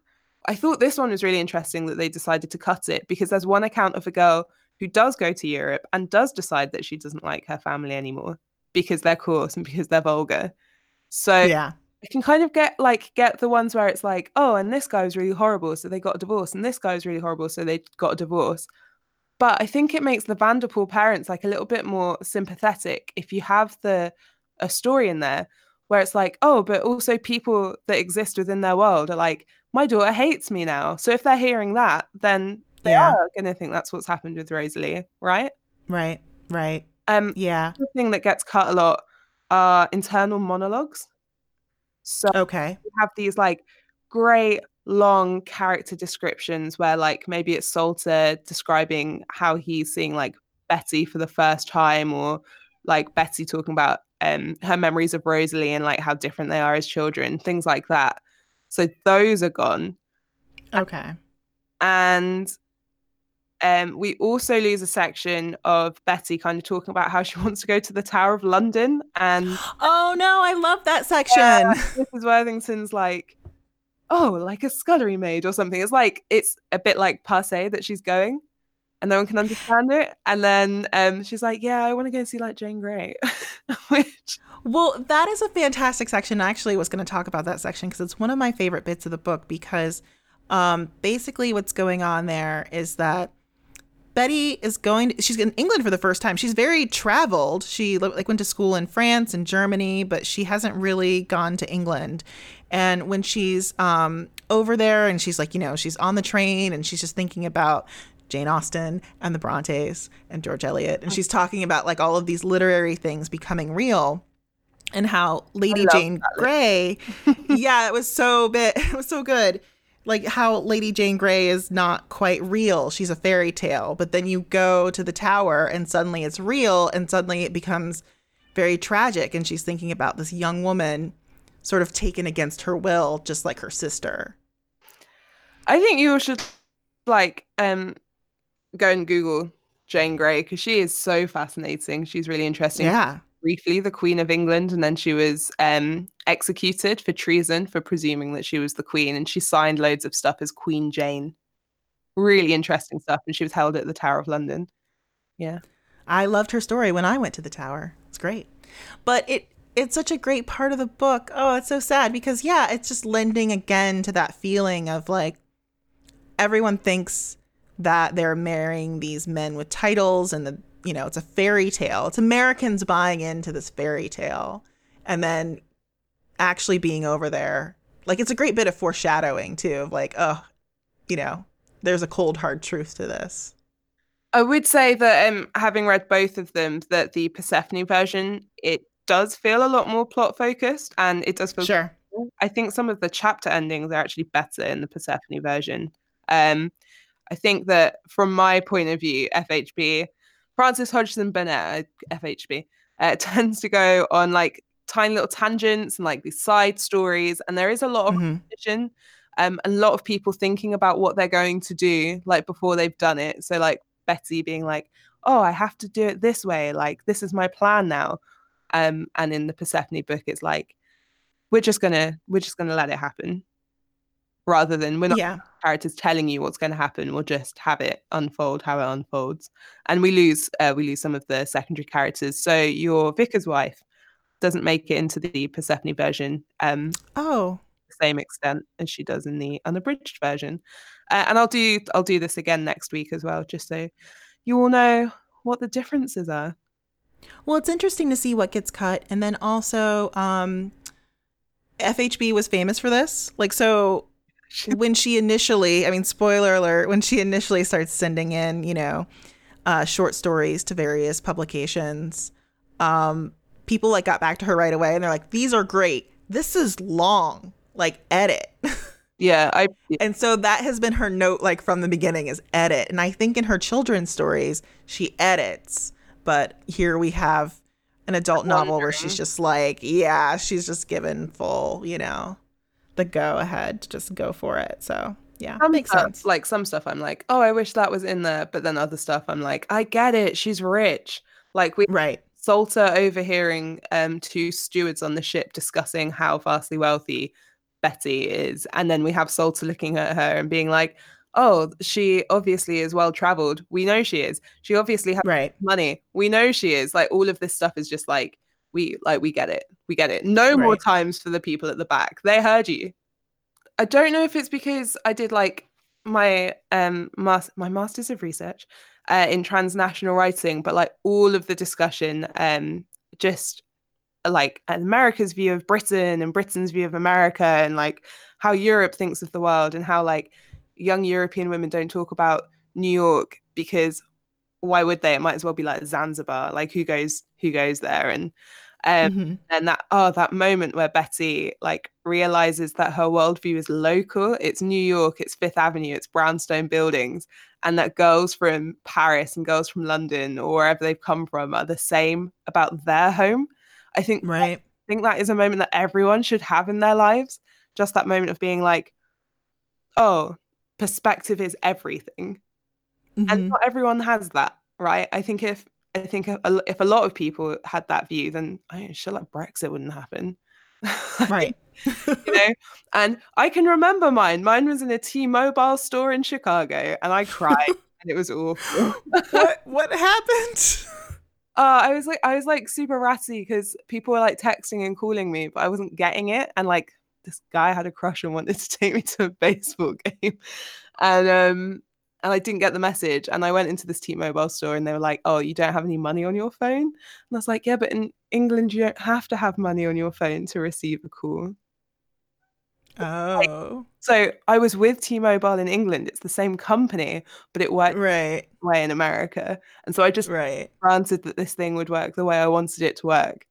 I thought this one was really interesting that they decided to cut it because there's one account of a girl who does go to Europe and does decide that she doesn't like her family anymore because they're coarse and because they're vulgar. So Yeah. I can kind of get like get the ones where it's like, oh, and this guy was really horrible, so they got a divorce, and this guy was really horrible, so they got a divorce. But I think it makes the Vanderpoel parents like a little bit more sympathetic if you have the a story in there where it's like, oh, but also people that exist within their world are like, my daughter hates me now. So if they're hearing that, then they Yeah. are gonna think that's what's happened with Rosalie, right? Right. Right. Um, Yeah. the thing that gets cut a lot are internal monologues. So Okay. we have these like great long character descriptions where like maybe it's Salter describing how he's seeing like Betty for the first time or like Betty talking about um her memories of Rosalie and like how different they are as children, things like that. So those are gone. Okay. And um, we also lose a section of Betty kind of talking about how she wants to go to the Tower of London and Oh no, I love that section. Yeah, Mrs. Worthington's like, oh, like a scullery maid or something. It's like it's a bit like passe that she's going, and no one can understand it. And then um, she's like, yeah, I want to go see like Jane Grey, which Well, that is a fantastic section. I actually was going to talk about that section because it's one of my favorite bits of the book because um, basically what's going on there is that Betty is going she's in England for the first time. She's very traveled. She like went to school in France and Germany, but she hasn't really gone to England. And when she's um, over there and she's like, you know, she's on the train and she's just thinking about Jane Austen and the Brontes and George Eliot and she's talking about like all of these literary things becoming real and how Lady Jane that. Grey, yeah, it was so bit, it was so good. Like how Lady Jane Grey is not quite real; she's a fairy tale. But then you go to the tower, and suddenly it's real, and suddenly it becomes very tragic. And she's thinking about this young woman, sort of taken against her will, just like her sister. I think you should like um go and Google Jane Grey because she is so fascinating. She's really interesting. Yeah, briefly the Queen of England, and then she was um, executed for treason for presuming that she was the Queen, and she signed loads of stuff as Queen Jane. Really interesting stuff, and she was held at the Tower of London. Yeah, I loved her story when I went to the tower. It's great, but it it's such a great part of the book. Oh, it's so sad because yeah, it's just lending again to that feeling of like everyone thinks that they're marrying these men with titles and the you know it's a fairy tale. It's Americans buying into this fairy tale and then actually being over there. Like it's a great bit of foreshadowing too of like, oh, you know, there's a cold hard truth to this. I would say that um, having read both of them, that the Persephone version it does feel a lot more plot focused, and it does feel Sure. I think some of the chapter endings are actually better in the Persephone version. Um, I think that from my point of view, FHB, Frances Hodgson Burnett, uh, FHB, uh, tends to go on like tiny little tangents and like these side stories, and there is a lot of Mhm. repetition, um, and a lot of people thinking about what they're going to do like before they've done it. So like Betty being like, "Oh, I have to do it this way. Like this is my plan now." Um, and in the Persephone book, it's like we're just gonna we're just gonna let it happen rather than we're not Yeah. characters telling you what's going to happen we'll just have it unfold how it unfolds and we lose uh, we lose some of the secondary characters so your vicar's wife doesn't make it into the persephone version um Oh. the same extent as she does in the unabridged version uh, and i'll do i'll do this again next week as well just so you all know what the differences are Well, it's interesting to see what gets cut. And then also, um, FHB was famous for this. Like, so when she initially, I mean, spoiler alert, when she initially starts sending in, you know, uh, short stories to various publications, um, people like got back to her right away and they're like, these are great. This is long. Like, edit. yeah i And so that has been her note like from the beginning is edit. And I think in her children's stories she edits, but here we have an adult novel where she's just like, yeah, she's just given full, you know, the go ahead to just go for it. So yeah, Some makes stuff- sense. Like some stuff, I'm like, oh, I wish that was in there. But then other stuff, I'm like, I get it. She's rich. Like we Right. Salter overhearing um two stewards on the ship discussing how vastly wealthy Betty is, and then we have Salter looking at her and being like, "Oh, she obviously is well traveled. We know she is. She obviously has Right. money. We know she is." Like all of this stuff is just like we like we get it. We get it. No more times for the people at the back. They heard you. I don't know if it's because I did like my um mas- my masters of research uh, in transnational writing, but like all of the discussion, um, just like America's view of Britain and Britain's view of America, and like how Europe thinks of the world, and how like young European women don't talk about New York because why would they? It might as well be like Zanzibar. Like who goes who goes there? And um, Mhm. and that oh that moment where betty like realizes that her worldview is local it's new york it's fifth avenue it's brownstone buildings and that girls from paris and girls from london or wherever they've come from are the same about their home i think Right. I think that is a moment that everyone should have in their lives just that moment of being like oh perspective is everything and Mhm. not everyone has that right i think if i think if a, if a lot of people had that view then i mean, shit like brexit wouldn't happen Right. you know and i can remember mine mine was in a t-mobile store in chicago and i cried and it was awful what what happened? uh, i was like i was like super ratty because people were like texting and calling me but i wasn't getting it and like this guy had a crush and wanted to take me to a baseball game and um and I didn't get the message. And I went into this T-Mobile store and they were like, "Oh, you don't have any money on your phone?" And I was like, "Yeah, but in England you don't have to have money on your phone to receive a call." Oh. So I was with T-Mobile in England. It's the same company, but it worked Right. the way in America. And so I just Right. granted that this thing would work the way I wanted it to work.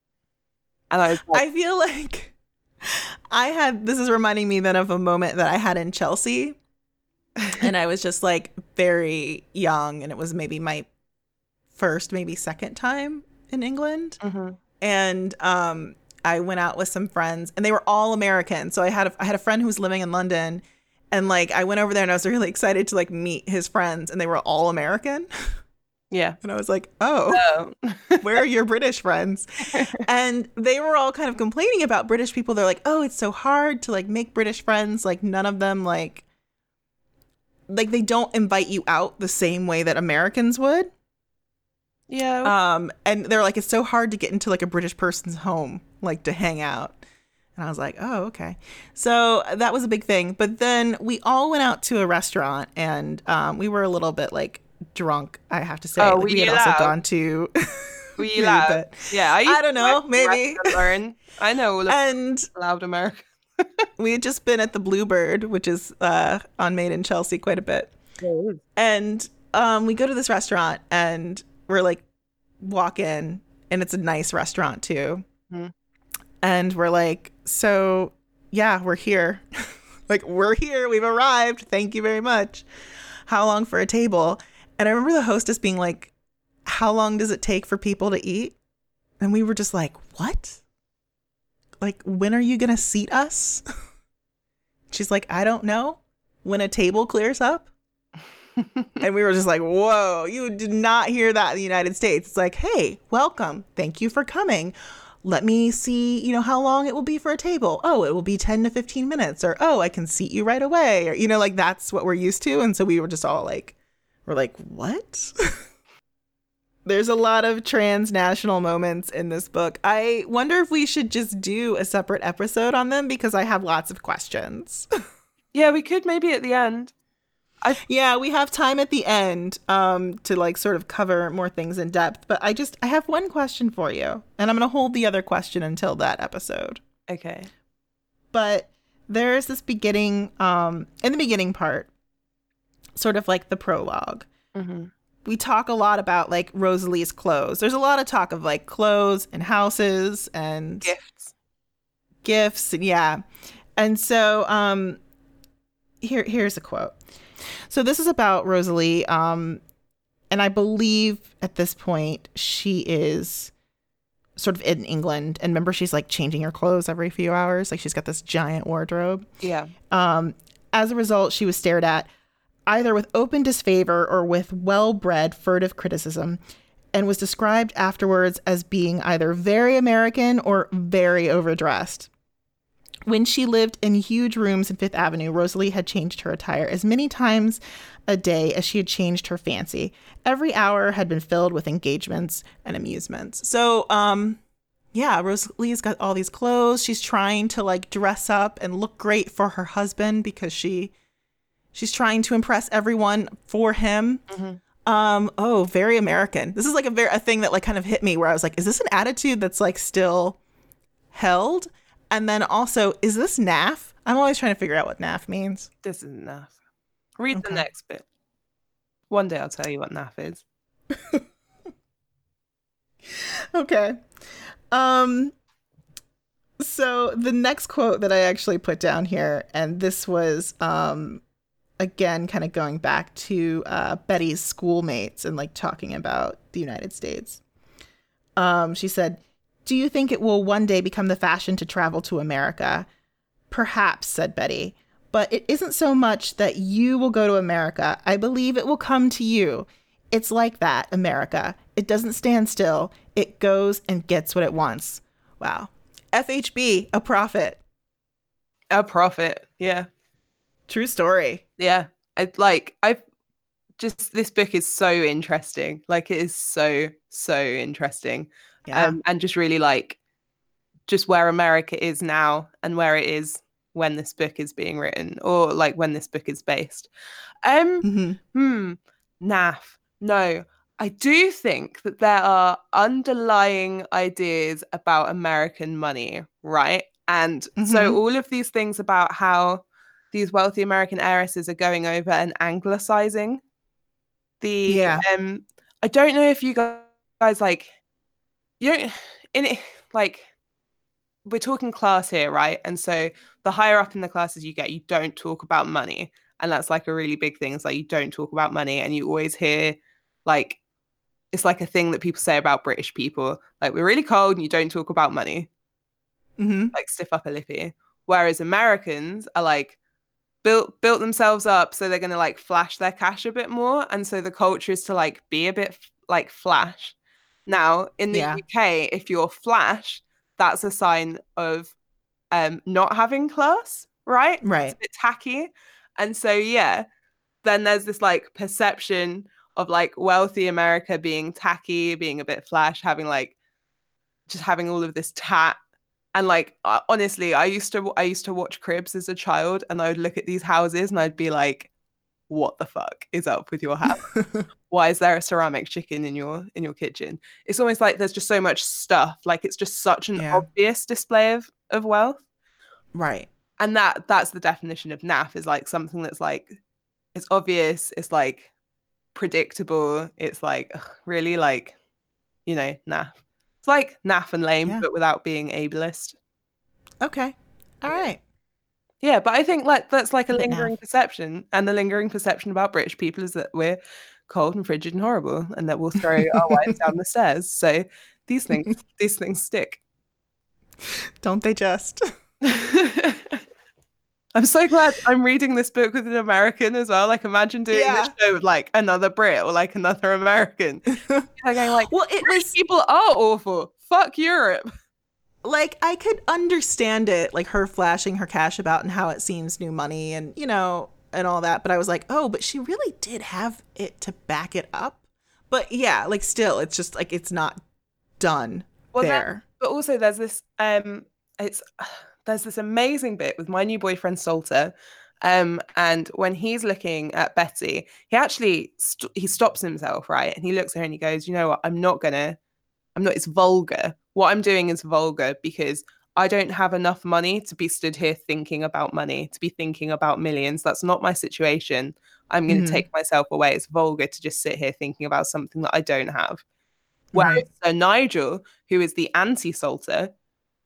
And I was like, I feel like I had this is reminding me then of a moment that I had in Chelsea. And I was just like very young and it was maybe my first, maybe second time in England. Mhm. And um I went out with some friends and they were all American. So I had a, I had a friend who was living in London and like I went over there and I was really excited to like meet his friends and they were all American. yeah. And I was like, "Oh, Oh. where are your British friends? And they were all kind of complaining about British people. They're like, oh, it's so hard to like make British friends. Like none of them like like they don't invite you out the same way that Americans would. yeah. Um, and they're like, it's so hard to get into like a British person's home, like to hang out. And I was like, oh, okay. So that was a big thing. But then we all went out to a restaurant and um, we were a little bit like drunk, I have to say. Oh, Like, were we had also loud? gone to you maybe, yeah. I, I don't know, work in a maybe. Lauren. I know and loud America. we had just been at the Bluebird, which is uh, on Made in Chelsea quite a bit. And um, we go to this restaurant and we're like, walk in, and it's a nice restaurant too. Mhm. And we're like, so yeah, we're here. like, we're here. We've arrived. Thank you very much. How long for a table? And I remember the hostess being like, how long does it take for people to eat? And we were just like, what? Like, when are you going to seat us? She's like, I don't know. When a table clears up? and we were just like, whoa, you did not hear that in the United States. It's like, hey, welcome. Thank you for coming. Let me see, you know, how long it will be for a table. Oh, it will be 10 to 15 minutes. Or, oh, I can seat you right away. Or, you know, like that's what we're used to. And so we were just all like, we're like, what? There's a lot of transnational moments in this book. I wonder if we should just do a separate episode on them because I have lots of questions. yeah, we could maybe at the end. Yeah, we have time at the end um, to like sort of cover more things in depth. But I just I have one question for you, and I'm gonna hold the other question until that episode. Okay. But there's this beginning, um, in the beginning part, sort of like the prologue. hmm We talk a lot about like Rosalie's clothes. There's a lot of talk of like clothes and houses and Gifts. gifts and yeah and so um here here's a quote so this is about rosalie um and i believe at this point she is sort of in England. And remember, she's like changing her clothes every few hours. Like she's got this giant wardrobe. Yeah. Um, as a result, she was stared at either with open disfavor or with well bred, furtive criticism, and was described afterwards as being either very American or very overdressed. When she lived in huge rooms in Fifth Avenue, Rosalie had changed her attire as many times a day as she had changed her fancy. Every hour had been filled with engagements and amusements. So, um, yeah, Rosalie's got all these clothes. She's trying to like dress up and look great for her husband because she she's trying to impress everyone for him. Mm-hmm. Um, oh, very American. This is like a very a thing that like kind of hit me where I was like, is this an attitude that's like still held? And then also, is this NAF? I'm always trying to figure out what NAF means. This is NAF. Read okay. the next bit. One day I'll tell you what NAF is. okay. Um so the next quote that I actually put down here, and this was um again kind of going back to uh, Betty's schoolmates and like talking about the United States. Um, she said, Do you think it will one day become the fashion to travel to America? Perhaps, said Betty. But it isn't so much that you will go to America. I believe it will come to you. It's like that, America. It doesn't stand still, it goes and gets what it wants. Wow. FHB, a prophet. A prophet, yeah. True story. Yeah. I like I just this book is so interesting. Like it is so, so interesting. Yeah. Um, and just really like just where America is now and where it is when this book is being written or like when this book is based. Um mm-hmm. hmm NAF. No. I do think that there are underlying ideas about American money, right? And mm-hmm. so all of these things about how these wealthy American heiresses are going over and anglicizing the yeah. um I don't know if you guys like you don't in it like we're talking class here, right? And so the higher up in the classes you get, you don't talk about money. And that's like a really big thing. It's like you don't talk about money and you always hear like it's like a thing that people say about British people. Like we're really cold and you don't talk about money. Mm-hmm. Like stiff upper lippy. Whereas Americans are like built built themselves up so they're gonna like flash their cash a bit more. And so the culture is to like be a bit like flash. Now in the yeah. UK, if you're flash, that's a sign of um not having class, right? Right. It's a bit tacky. And so yeah, then there's this like perception of like wealthy America being tacky, being a bit flash, having like just having all of this tat. And like uh, honestly, I used to I used to watch Cribs as a child, and I would look at these houses and I'd be like, "What the fuck is up with your house? Why is there a ceramic chicken in your in your kitchen?" It's almost like there's just so much stuff. Like it's just such an yeah. obvious display of of wealth, right? And that that's the definition of naff is like something that's like it's obvious. It's like predictable. It's like ugh, really like, you know, naff. Like naff and lame, yeah. but without being ableist. Okay. All right. Yeah, but I think like that's like a lingering naff. perception, and the lingering perception about British people is that we're cold and frigid and horrible, and that we'll throw our wives down the stairs. So these things, these things stick. Don't they just? I'm so glad I'm reading this book with an American as well. Like, imagine doing yeah. this show with like another Brit or like another American. going like, well, it was people are awful. Fuck Europe. Like, I could understand it, like her flashing her cash about and how it seems new money and you know and all that. But I was like, oh, but she really did have it to back it up. But yeah, like still, it's just like it's not done well, there. That, but also, there's this. um It's there's this amazing bit with my new boyfriend Salter. Um, and when he's looking at Betty, he actually st- he stops himself, right? And he looks at her and he goes, "You know what? I'm not gonna. I'm not. It's vulgar. What I'm doing is vulgar because I don't have enough money to be stood here thinking about money, to be thinking about millions. That's not my situation. I'm going to mm-hmm. take myself away. It's vulgar to just sit here thinking about something that I don't have. Whereas right. so Nigel, who is the anti-Salter,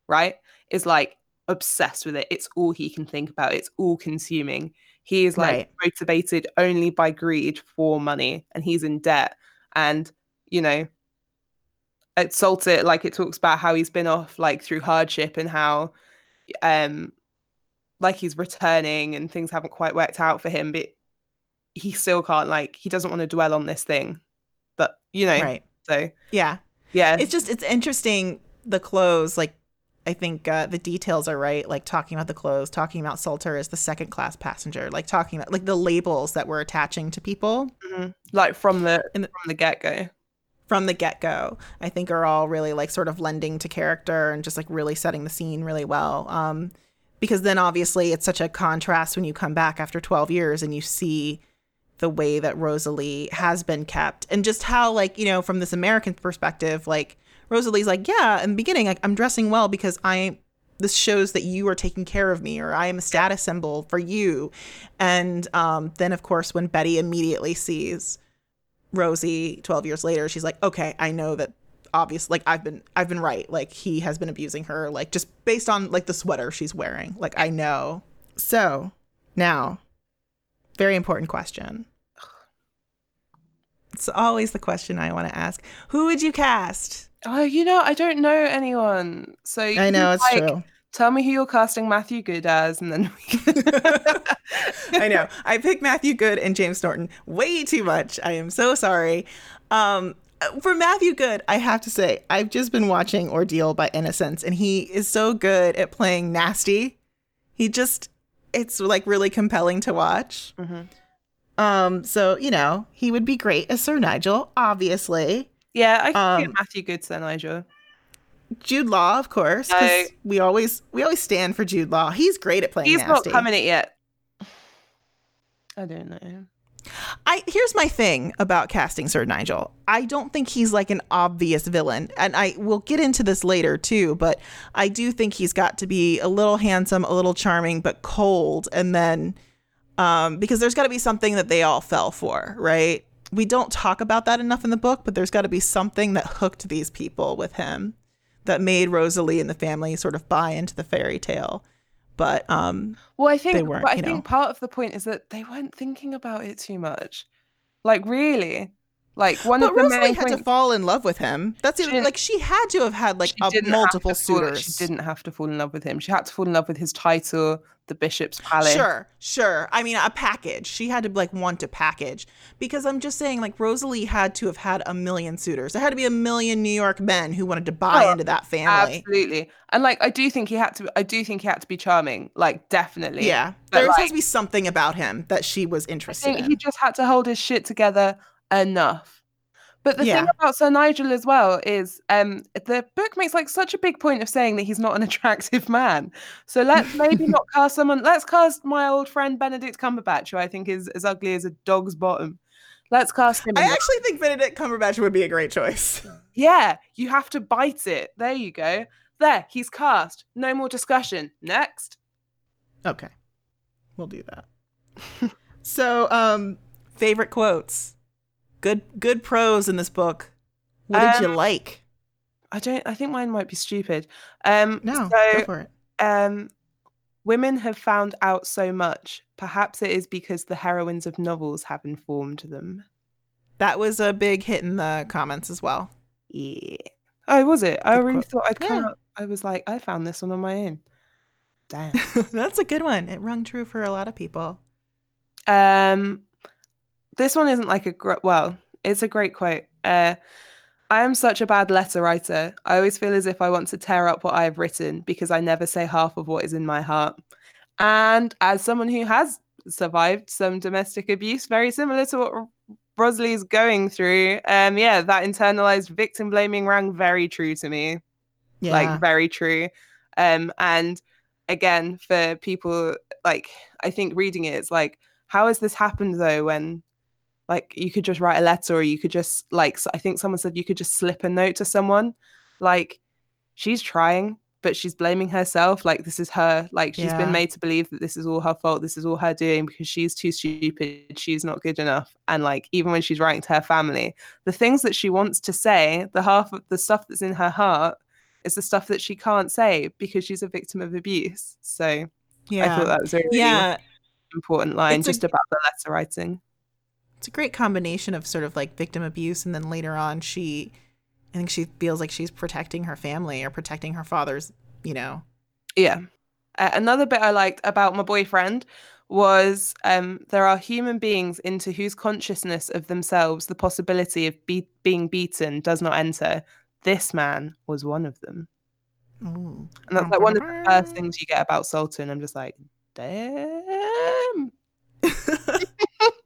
right, is like, obsessed with it. It's all he can think about. It's all consuming. He is like right. motivated only by greed for money and he's in debt. And, you know, at Salt It, like it talks about how he's been off like through hardship and how um like he's returning and things haven't quite worked out for him, but he still can't like he doesn't want to dwell on this thing. But you know, Right. so Yeah. yeah. It's just it's interesting the clothes like I think uh, the details are right. Like talking about the clothes, talking about Salter as the second class passenger, like talking about like the labels that we're attaching to people Mhm. like from the In the- from the get go. from the get go. I think are all really like sort of lending to character and just like really setting the scene really well. Um, because then obviously it's such a contrast when you come back after 12 years and you see the way that Rosalie has been kept and just how like, you know, from this American perspective, like Rosalie's like, yeah, in the beginning, like I'm dressing well because I this shows that you are taking care of me or I am a status symbol for you. And um, then of course when Betty immediately sees Rosie 12 years later, she's like, okay, I know that obvious like I've been I've been right. Like he has been abusing her, like just based on like the sweater she's wearing. Like I know. So now, very important question. It's always the question I want to ask. Who would you cast? Oh, you know, I don't know anyone. So I know it's like, true. Tell me who you're casting Matthew Good as, and then we can... I know. I picked Matthew Good and James Norton way too much. I am so sorry. Um, for Matthew Good, I have to say, I've just been watching Ordeal by Innocence, and he is so good at playing nasty. He just, it's like really compelling to watch. Mhm. Um, so you know, he would be great as Sir Nigel, obviously. Yeah, I can Um, get Matthew Good Sir Nigel. Jude Law, of course. No. we always we always stand for Jude Law. He's great at playing He's nasty. not coming it yet. I don't know. I here's my thing about casting Sir Nigel. I don't think he's like an obvious villain, and I will get into this later too. But I do think he's got to be a little handsome, a little charming, but cold, and then um, because there's got to be something that they all fell for, right? We don't talk about that enough in the book, but there's got to be something that hooked these people with him that made Rosalie and the family sort of buy into the fairy tale. But um, Well, I think, They weren't, but I think know. part of the point is that they weren't thinking about it too much. Like, really, like one but of the Rosalie main had to fall in love with him. That's She it. like she had to have had like a, multiple to fall- suitors. She didn't have to fall in love with him. She had to fall in love with his title, the bishop's palace. Sure, sure. I mean, a package. She had to like want a package because I'm just saying, like Rosalie had to have had a million suitors. There had to be a million New York men who wanted to buy Oh, into that family. Absolutely, and like I do think he had to. I do think he had to be charming. Like, definitely. Yeah, But, there like, has to be something about him that she was interested in. he just had to hold his shit together enough. But the thing about Sir Nigel as well is um the book makes like such a big point of saying that he's not an attractive man. So let's maybe not cast someone let's cast my old friend Benedict Cumberbatch, who I think is as ugly as a dog's bottom. Let's cast him. I actually think Benedict Cumberbatch would be a great choice. yeah, you have to bite it. There you go. There, he's cast. No more discussion. Next. Okay, we'll do that. so, um, favorite quotes. Good, good prose in this book. What did you Um, like? I don't I think mine might be stupid. Um No, so go for it. um, women have found out so much. Perhaps it is because the heroines of novels have informed them. That was a big hit in the comments as well. Yeah. Oh, was it? I really quote. thought I'd come Yeah. up. I was like, I found this one on my own. Damn. That's a good one. It rung true for a lot of people. um, this one isn't like a gr- well, it's a great quote. Uh, I am such a bad letter writer. I always feel as if I want to tear up what I have written because I never say half of what is in my heart. And as someone who has survived some domestic abuse, very similar to what Rosalie's going through, um, yeah, that internalized victim blaming rang very true to me Yeah. like very true um and again for people like i think reading it it's like how has this happened though when like you could just write a letter or you could just like i think someone said you could just slip a note to someone like she's trying but she's blaming herself like this is her like she's Yeah. been made to believe that this is all her fault this is all her doing because she's too stupid she's not good enough and like even when she's writing to her family the things that she wants to say the half of the stuff that's in her heart is the stuff that she can't say because she's a victim of abuse. So yeah. I thought that was a really yeah. important line It's a- just about the letter writing. It's a great combination of sort of like victim abuse and then later on she I think she feels like she's protecting her family or protecting her father's, you know. Yeah. Uh, another bit I liked about my boyfriend was um, there are human beings into whose consciousness of themselves the possibility of be- being beaten does not enter. This man was one of them. Ooh. And that's like one of the first things you get about Salter. I'm just like, damn.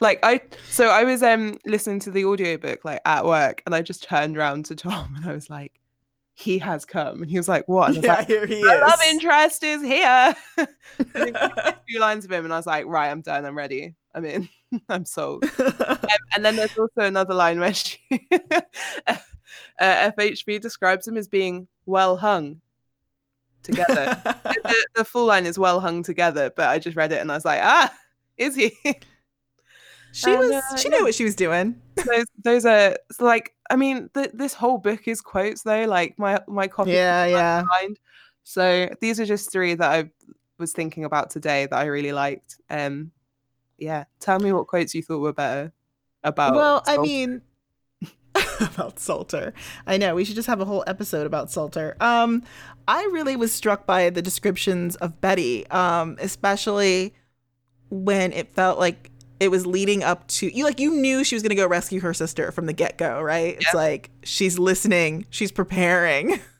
like I so I was um listening to the audiobook like at work and I just turned around to Tom and I was like, he has come. And he was like, What? And I was yeah, like, here he "My is. love interest is here. and he played a few lines of him and I was like, right, I'm done, I'm ready. I'm in. I'm sold. Um, and then there's also another line where she uh, FHB describes him as being well hung together. the, the full line is well hung together, but I just read it and I was like, ah, is he? She And, was uh, she yeah. knew what she was doing. those those are like I mean th- this whole book is quotes though like my my copy Yeah, yeah. mind. So these are just three that I was thinking about today that I really liked. Um yeah, tell me what quotes you thought were better about well, I mean about Salter. I know we should just have a whole episode about Salter. Um, I really was struck by the descriptions of Betty, um, especially when it felt like it was leading up to you. Like you knew she was going to go rescue her sister from the get go, right? It's like she's listening, she's preparing.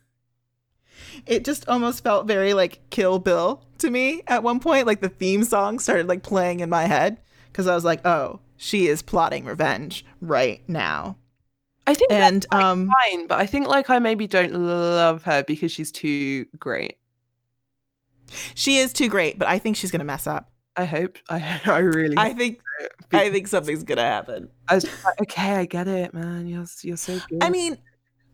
It just almost felt very like Kill Bill to me at one point. Like the theme song started like playing in my head because I was like, oh, she is plotting revenge right now. I think that's And like, um, fine, but I think like I maybe don't love her because she's too great. she is too great, but I think she's gonna mess up. I hope. I I really. I think I think something's gonna happen. I was like, okay, I get it, man. You're you're so good. I mean,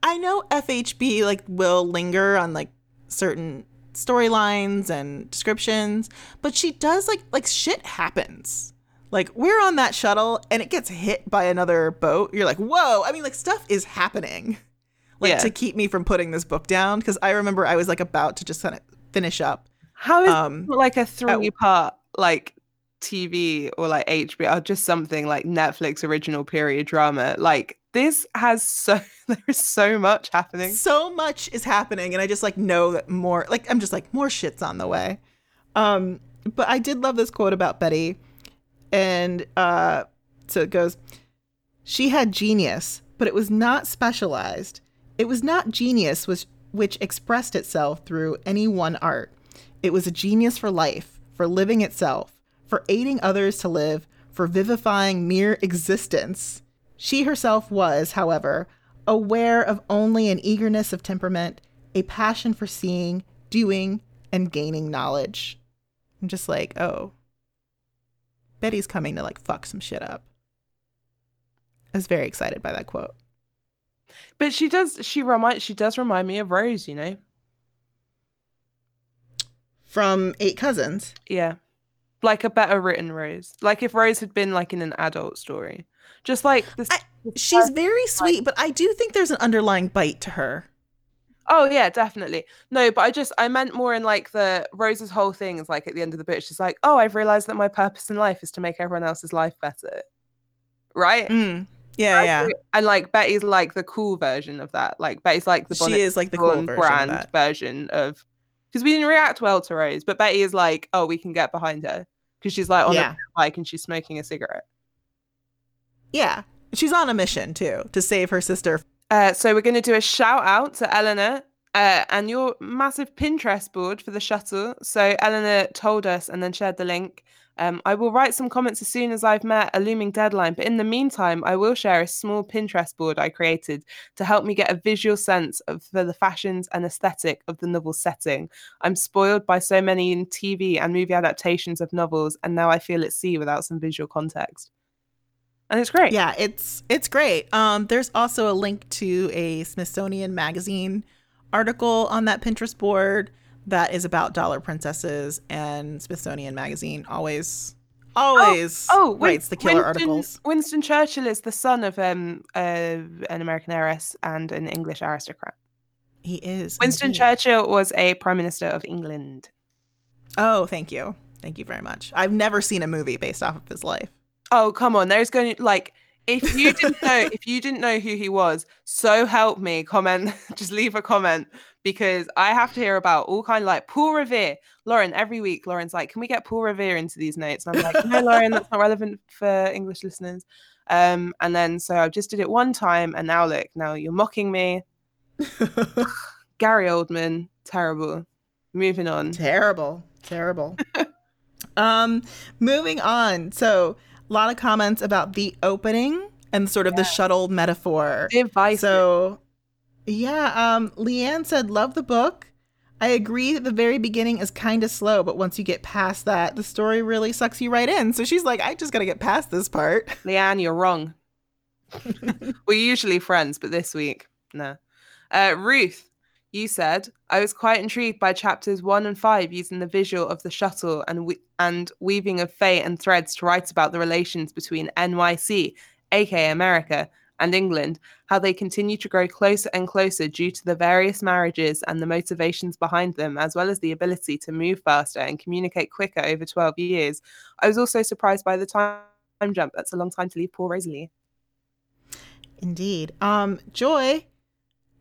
I know FHB like will linger on like certain storylines and descriptions, but she does like like shit happens. Like we're on that shuttle and it gets hit by another boat. You're like, whoa! I mean, like stuff is happening. Like Yeah. to keep me from putting this book down because I remember I was like about to just kind of finish up. How is Um, like a three part like TV or like HBO or just something like Netflix original period drama? Like this has so there is so much happening. so much is happening and i just like know that more like i'm just like more shit's on the way um but i did love this quote about betty and uh so it goes she had genius but it was not specialized it was not genius which which expressed itself through any one art it was a genius for life for living itself for aiding others to live for vivifying mere existence she herself was, however, aware of only an eagerness of temperament, a passion for seeing, doing, and gaining knowledge. I'm just like, oh, Betty's coming to like fuck some shit up. I was very excited by that quote. But she does she remind she does remind me of Rose, you know? From Eight Cousins. Yeah. Like a better written Rose. Like if Rose had been like in an adult story. Just like this I- She's very sweet, but I do think there's an underlying bite to her. Oh yeah, definitely. No, but I just I meant more in like the Rose's whole thing is like at the end of the book, she's like, Oh, I've realized that my purpose in life is to make everyone else's life better. Right? Mm. Yeah, I yeah. And like Betty's like the cool version of that. Like Betty's like the She is like the cool version brand of version of because we didn't react well to Rose, but Betty is like, oh, we can get behind her because she's like on Yeah. a bike and she's smoking a cigarette. Yeah. She's on a mission too to save her sister. Uh, so we're going to do a shout out to Eleanor uh, and your massive Pinterest board for the shuttle. So Eleanor told us and then shared the link. Um, I will write some comments as soon as I've met a looming deadline, but in the meantime, I will share a small Pinterest board I created to help me get a visual sense of for the fashions and aesthetic of the novel setting. I'm spoiled by so many TV and movie adaptations of novels, and now I feel at sea without some visual context. And it's great. Yeah, it's it's great. Um, there's also a link to a Smithsonian magazine article on that Pinterest board that is about dollar princesses and Smithsonian magazine always always Oh, Win- writes the killer Winston, articles. Winston Churchill is the son of um uh, an American heiress and an English aristocrat. He is Winston indeed. Churchill was a prime minister of England. Oh, thank you. Thank you very much. I've never seen a movie based off of his life. Oh, come on. There's going to like if you didn't know, if you didn't know who he was, so help me. Comment, just leave a comment because I have to hear about all kind of like Paul Revere. Lauren, every week, Lauren's like, "Can we get Paul Revere into these notes?" And I'm like, "No, Lauren, that's not relevant for English listeners." Um, and then so I just did it one time, and now look, now you're mocking me. Gary Oldman, terrible. Moving on. Terrible, terrible. um, moving on. So a lot of comments about the opening and sort of yeah. the shuttle metaphor. Divisive. So, yeah, um, Leanne said, "Love the book." I agree that the very beginning is kind of slow, but once you get past that, the story really sucks you right in. So she's like, I just got to get past this part. Leanne, you're wrong. We're usually friends, but this week, no. Uh, Ruth, you said, I was quite intrigued by chapters one and five using the visual of the shuttle and, we- and weaving of fate and threads to write about the relations between NYC, aka America, and England, how they continue to grow closer and closer due to the various marriages and the motivations behind them, as well as the ability to move faster and communicate quicker over 12 years. I was also surprised by the time jump. That's a long time to leave poor Rosalie. Indeed. Um, Joy,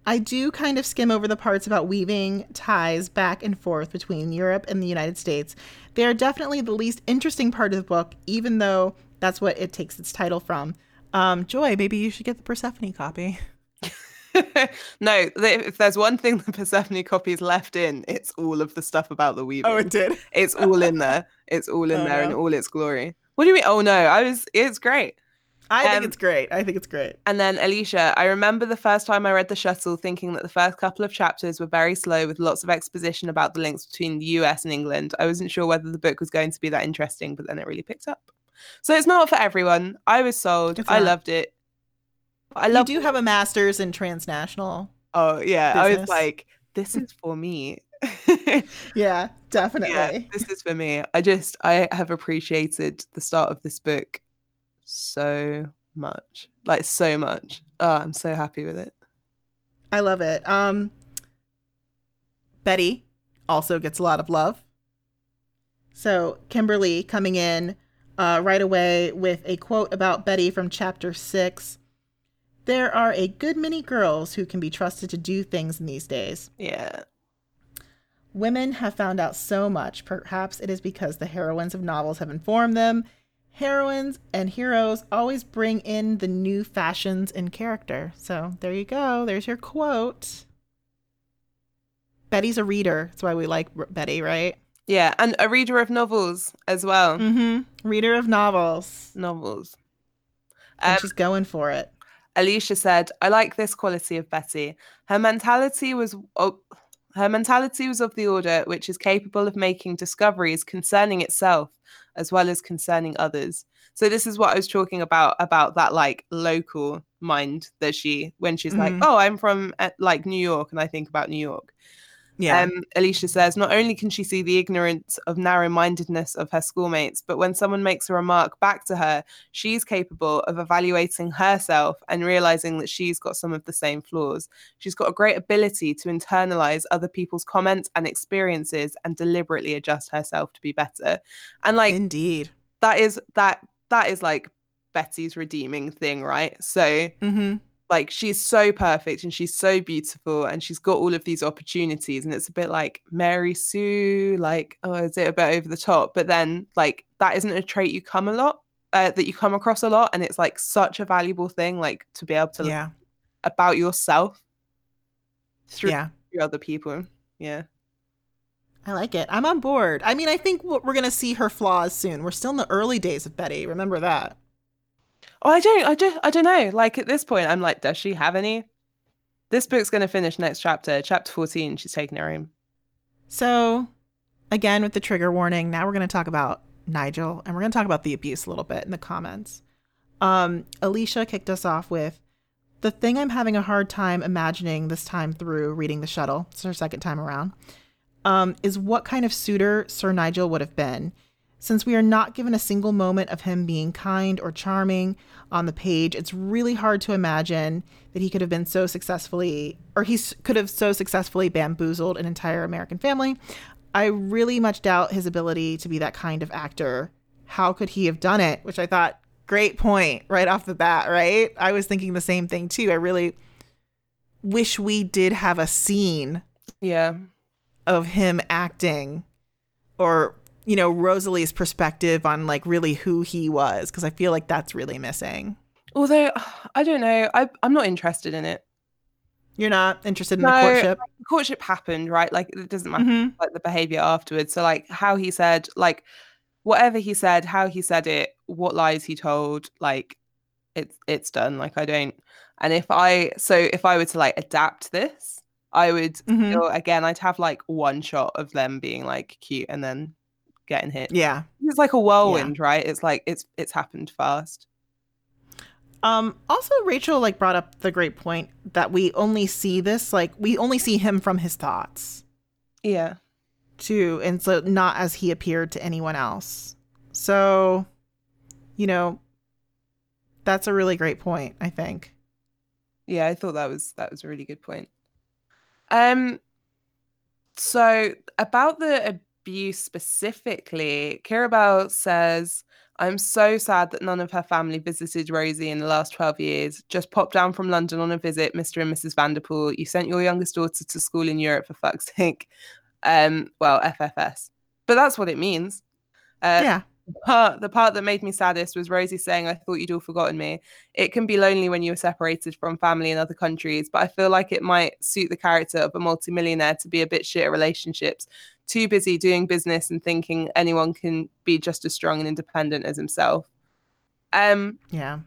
I do kind of skim over the parts about weaving ties back and forth between Europe and the United States. They are definitely the least interesting part of the book, even though that's what it takes its title from. Um, Joy, maybe you should get the Persephone copy. no, if there's one thing the Persephone copy is left in, it's all of the stuff about the weaving. Oh, it did. it's all in there. It's all in oh, there no. in all its glory. What do you mean? Oh no, I was. It's great. I um, think it's great. I think it's great. And then Alicia, I remember the first time I read The Shuttle thinking that the first couple of chapters were very slow with lots of exposition about the links between the US and England. I wasn't sure whether the book was going to be that interesting, but then it really picked up. So it's not for everyone. I was sold. I loved it. I love. You do have a master's in transnational. Oh yeah, business. I was like, this is for me. yeah, definitely. Yeah, this is for me. I just I have appreciated the start of this book so much, like so much. Oh, I'm so happy with it. I love it. Um, Betty also gets a lot of love. So Kimberly coming in uh, right away with a quote about Betty from chapter six. There are a good many girls who can be trusted to do things in these days. Yeah. Women have found out so much. Perhaps it is because the heroines of novels have informed them. Heroines and heroes always bring in the new fashions in character. So there you go. There's your quote. Betty's a reader. That's why we like Betty, right? Yeah, and a reader of novels as well. Mm-hmm. Reader of novels. Novels. And um, she's going for it. Alicia said, "I like this quality of Betty. Her mentality was." Oh, her mentality was of the order which is capable of making discoveries concerning itself as well as concerning others. So this is what I was talking about about that like local mind that she when she's mm-hmm. like, "Oh, I'm from uh, like New York and I think about New York." Yeah. Um, Alicia says not only can she see the ignorance of narrow mindedness of her schoolmates, but when someone makes a remark back to her, she's capable of evaluating herself and realizing that she's got some of the same flaws. She's got a great ability to internalize other people's comments and experiences and deliberately adjust herself to be better. And like, indeed, that is that that is like Betty's redeeming thing, right? So. Mm-hmm like she's so perfect and she's so beautiful and she's got all of these opportunities and it's a bit like Mary Sue like oh is it a bit over the top but then like that isn't a trait you come a lot uh, that you come across a lot and it's like such a valuable thing like to be able to yeah about yourself through, yeah. through other people yeah I like it. I'm on board. I mean, I think we're going to see her flaws soon. We're still in the early days of Betty. Remember that. Oh, I don't, I just, I don't know. Like at this point, I'm like, does she have any? This book's going to finish next chapter, chapter 14. She's taking her home. So, again, with the trigger warning, now we're going to talk about Nigel and we're going to talk about the abuse a little bit in the comments. Um, Alicia kicked us off with the thing I'm having a hard time imagining this time through reading The Shuttle, it's her second time around, um, is what kind of suitor Sir Nigel would have been. Since we are not given a single moment of him being kind or charming on the page, it's really hard to imagine that he could have been so successfully, or he could have so successfully bamboozled an entire American family. I really much doubt his ability to be that kind of actor. How could he have done it? Which I thought great point right off the bat, right? I was thinking the same thing too. I really wish we did have a scene Yeah. of him acting or you know Rosalie's perspective on like really who he was because I feel like that's really missing. Although I don't know, I I'm not interested in it. You're not interested in No, the courtship? The courtship happened, right? Like it doesn't matter Mhm. like the behavior afterwards. So like how he said, like whatever he said, how he said it, what lies he told, like it's it's done. Like I don't. And if I so if I were to like adapt this, I would Mhm. feel again. I'd have like one shot of them being like cute and then getting hit. Yeah. It's like a whirlwind, right? It's like it's it's happened fast. Um also Rachel like brought up the great point that we only see this like we only see him from his thoughts Yeah. too and so not as he appeared to anyone else. So you know that's a really great point, I think. Yeah, I thought that was that was a really good point. Um so about the abuse specifically, Kirabel says, I'm so sad that none of her family visited Rosie in the last 12 years. Just popped down from London on a visit, Mr. and Mrs. Vanderpoel. You sent your youngest daughter to school in Europe for fuck's sake. Um, well, FFS. But that's what it means. Uh, yeah. Part the part that made me saddest was Rosie saying, I thought you'd all forgotten me. It can be lonely when you're separated from family in other countries, but I feel like it might suit the character of a multimillionaire to be a bit shit at relationships, too busy doing business and thinking anyone can be just as strong and independent as himself. Um Yeah.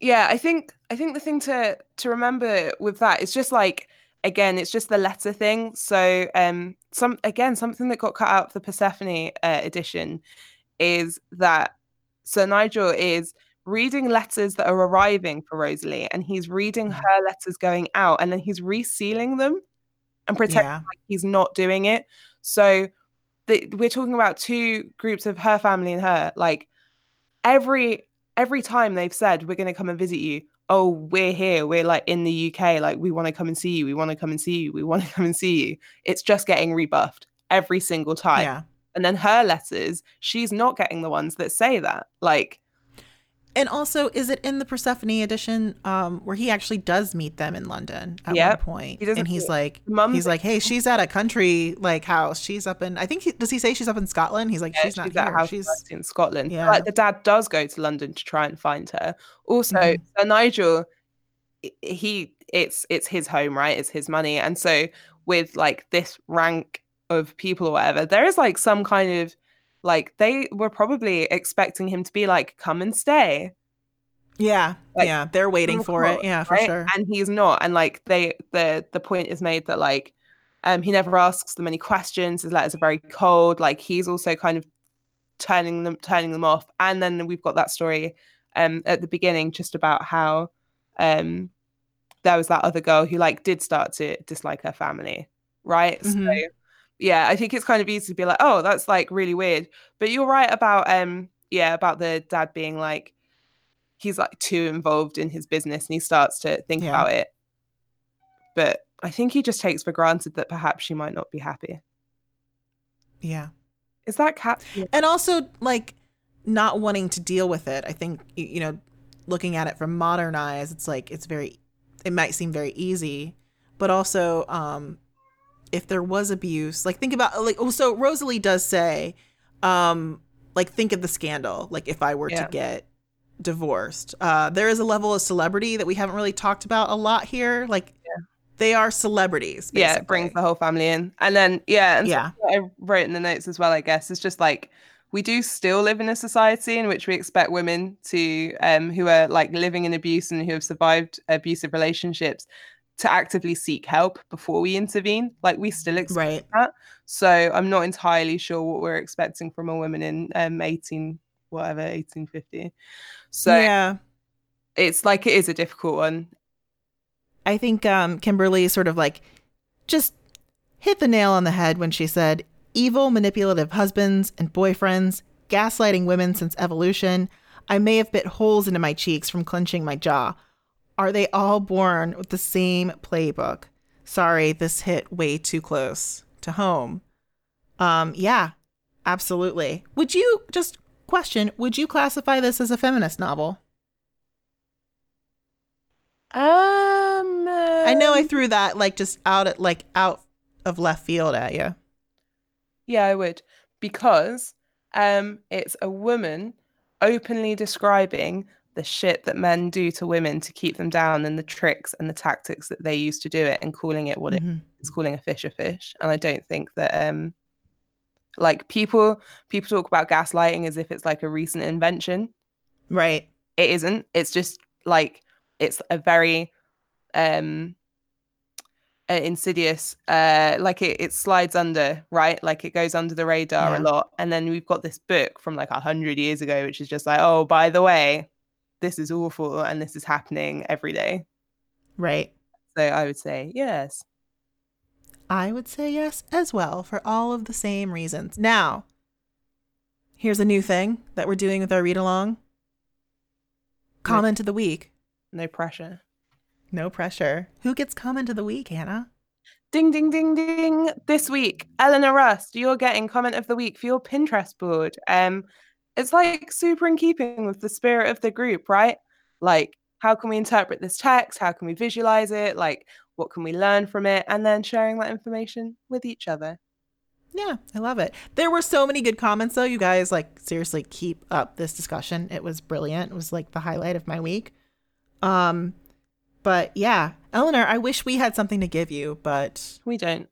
yeah, I think I think the thing to to remember with that is just like again, it's just the letter thing. So um some again something that got cut out of the Persephone uh, edition is that Sir Nigel is reading letters that are arriving for Rosalie and he's reading Mhm. her letters going out and then he's resealing them and pretending Yeah. like he's not doing it. So the, we're talking about two groups of her family and her like every every time they've said we're going to come and visit you oh we're here we're like in the uk like we want to come and see you we want to come and see you we want to come and see you it's just getting rebuffed every single time Yeah. And then her letters she's not getting the ones that say that like And also, is it in the Persephone edition um, where he actually does meet them in London at Yep. one point? He and he's like, Mum's he's like, hey, she's at a country like house. She's up in. I think he, does he say she's up in Scotland? He's like, yeah, she's not she's at here. house She's in scotland Yeah. like the dad does go to london to try and find her also Mhm. Sir nigel he it's it's his home right it's his money and so with like this rank of people or whatever there is like some kind of like they were probably expecting him to be like come and stay yeah, Like, yeah. They're waiting for it. Yeah, for right? sure. and he's not and like they the the point is made that like um he never asks them any questions his letters are very cold like he's also kind of turning them turning them off and then we've got that story um at the beginning just about how um there was that other girl who like did start to dislike her family right so Mhm. Yeah i think it's kind of easy to be like oh that's like really weird but you're right about um yeah about the dad being like he's like too involved in his business and he starts to think Yeah. about it but i think he just takes for granted that perhaps she might not be happy Yeah. is that cat and also like not wanting to deal with it i think you know looking at it from modern eyes it's like it's very it might seem very easy but also um if there was abuse like think about like oh so rosalie does say um like think of the scandal like if i were Yeah. to get divorced. Uh there is a level of celebrity that we haven't really talked about a lot here. Like they are celebrities yeah it brings the whole family in. And then yeah and Yeah. i wrote in the notes as well i guess. It's just like we do still live in a society in which we expect women to um who are like living in abuse and who have survived abusive relationships to actively seek help before we intervene. Like we still expect right. so i'm not entirely sure what we're expecting from a woman in um 18 whatever 1850 so yeah. it's like it is a difficult one. I think um, Kimberly sort of like just hit the nail on the head when she said, evil, manipulative husbands and boyfriends, gaslighting women since evolution. I may have bit holes into my cheeks from clenching my jaw. Are they all born with the same playbook? Sorry, this hit way too close to home. Um, yeah, absolutely. Would you just question Would you classify this as a feminist novel? Um, I know I um, threw that like just out at like out of left field at you. Yeah, I would because um, it's a woman openly describing the shit that men do to women to keep them down and the tricks and the tactics that they use to do it and calling it what Mhm. it's calling a fish a fish. And I don't think that um like people people talk about gaslighting as if it's like a recent invention. Right. It isn't. It's just like it's a very um uh, insidious uh like it, it slides under right like it goes under the radar Yeah. a lot and then we've got this book from like a hundred years ago which is just like oh by the way this is awful and this is happening every day Right. so i would say yes I would say yes as well for all of the same reasons. Now, here's a new thing that we're doing with our read along. Comment of the week. no pressure No pressure. Who gets comment of the week, Hannah? ding ding ding ding this week eleanor rust you're getting comment of the week for your pinterest board um it's like super in keeping with the spirit of the group right like how can we interpret this text how can we visualize it like what can we learn from it and then sharing that information with each other Yeah, I love it. There were so many good comments though. You guys like seriously keep up this discussion. It was brilliant. It was like the highlight of my week. Um but yeah, Eleanor, I wish we had something to give you, but we don't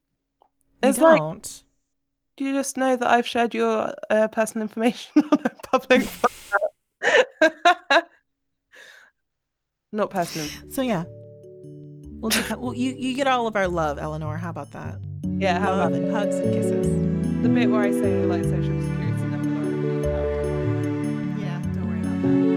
we it's like don't. Do you just know that i've shared your uh, personal information on a public not personal So yeah. We'll, just, well you you get all of our love, Eleanor. How about that? yeah how love about and hugs and kisses. the bit where i say like social security number Yeah, don't worry about that.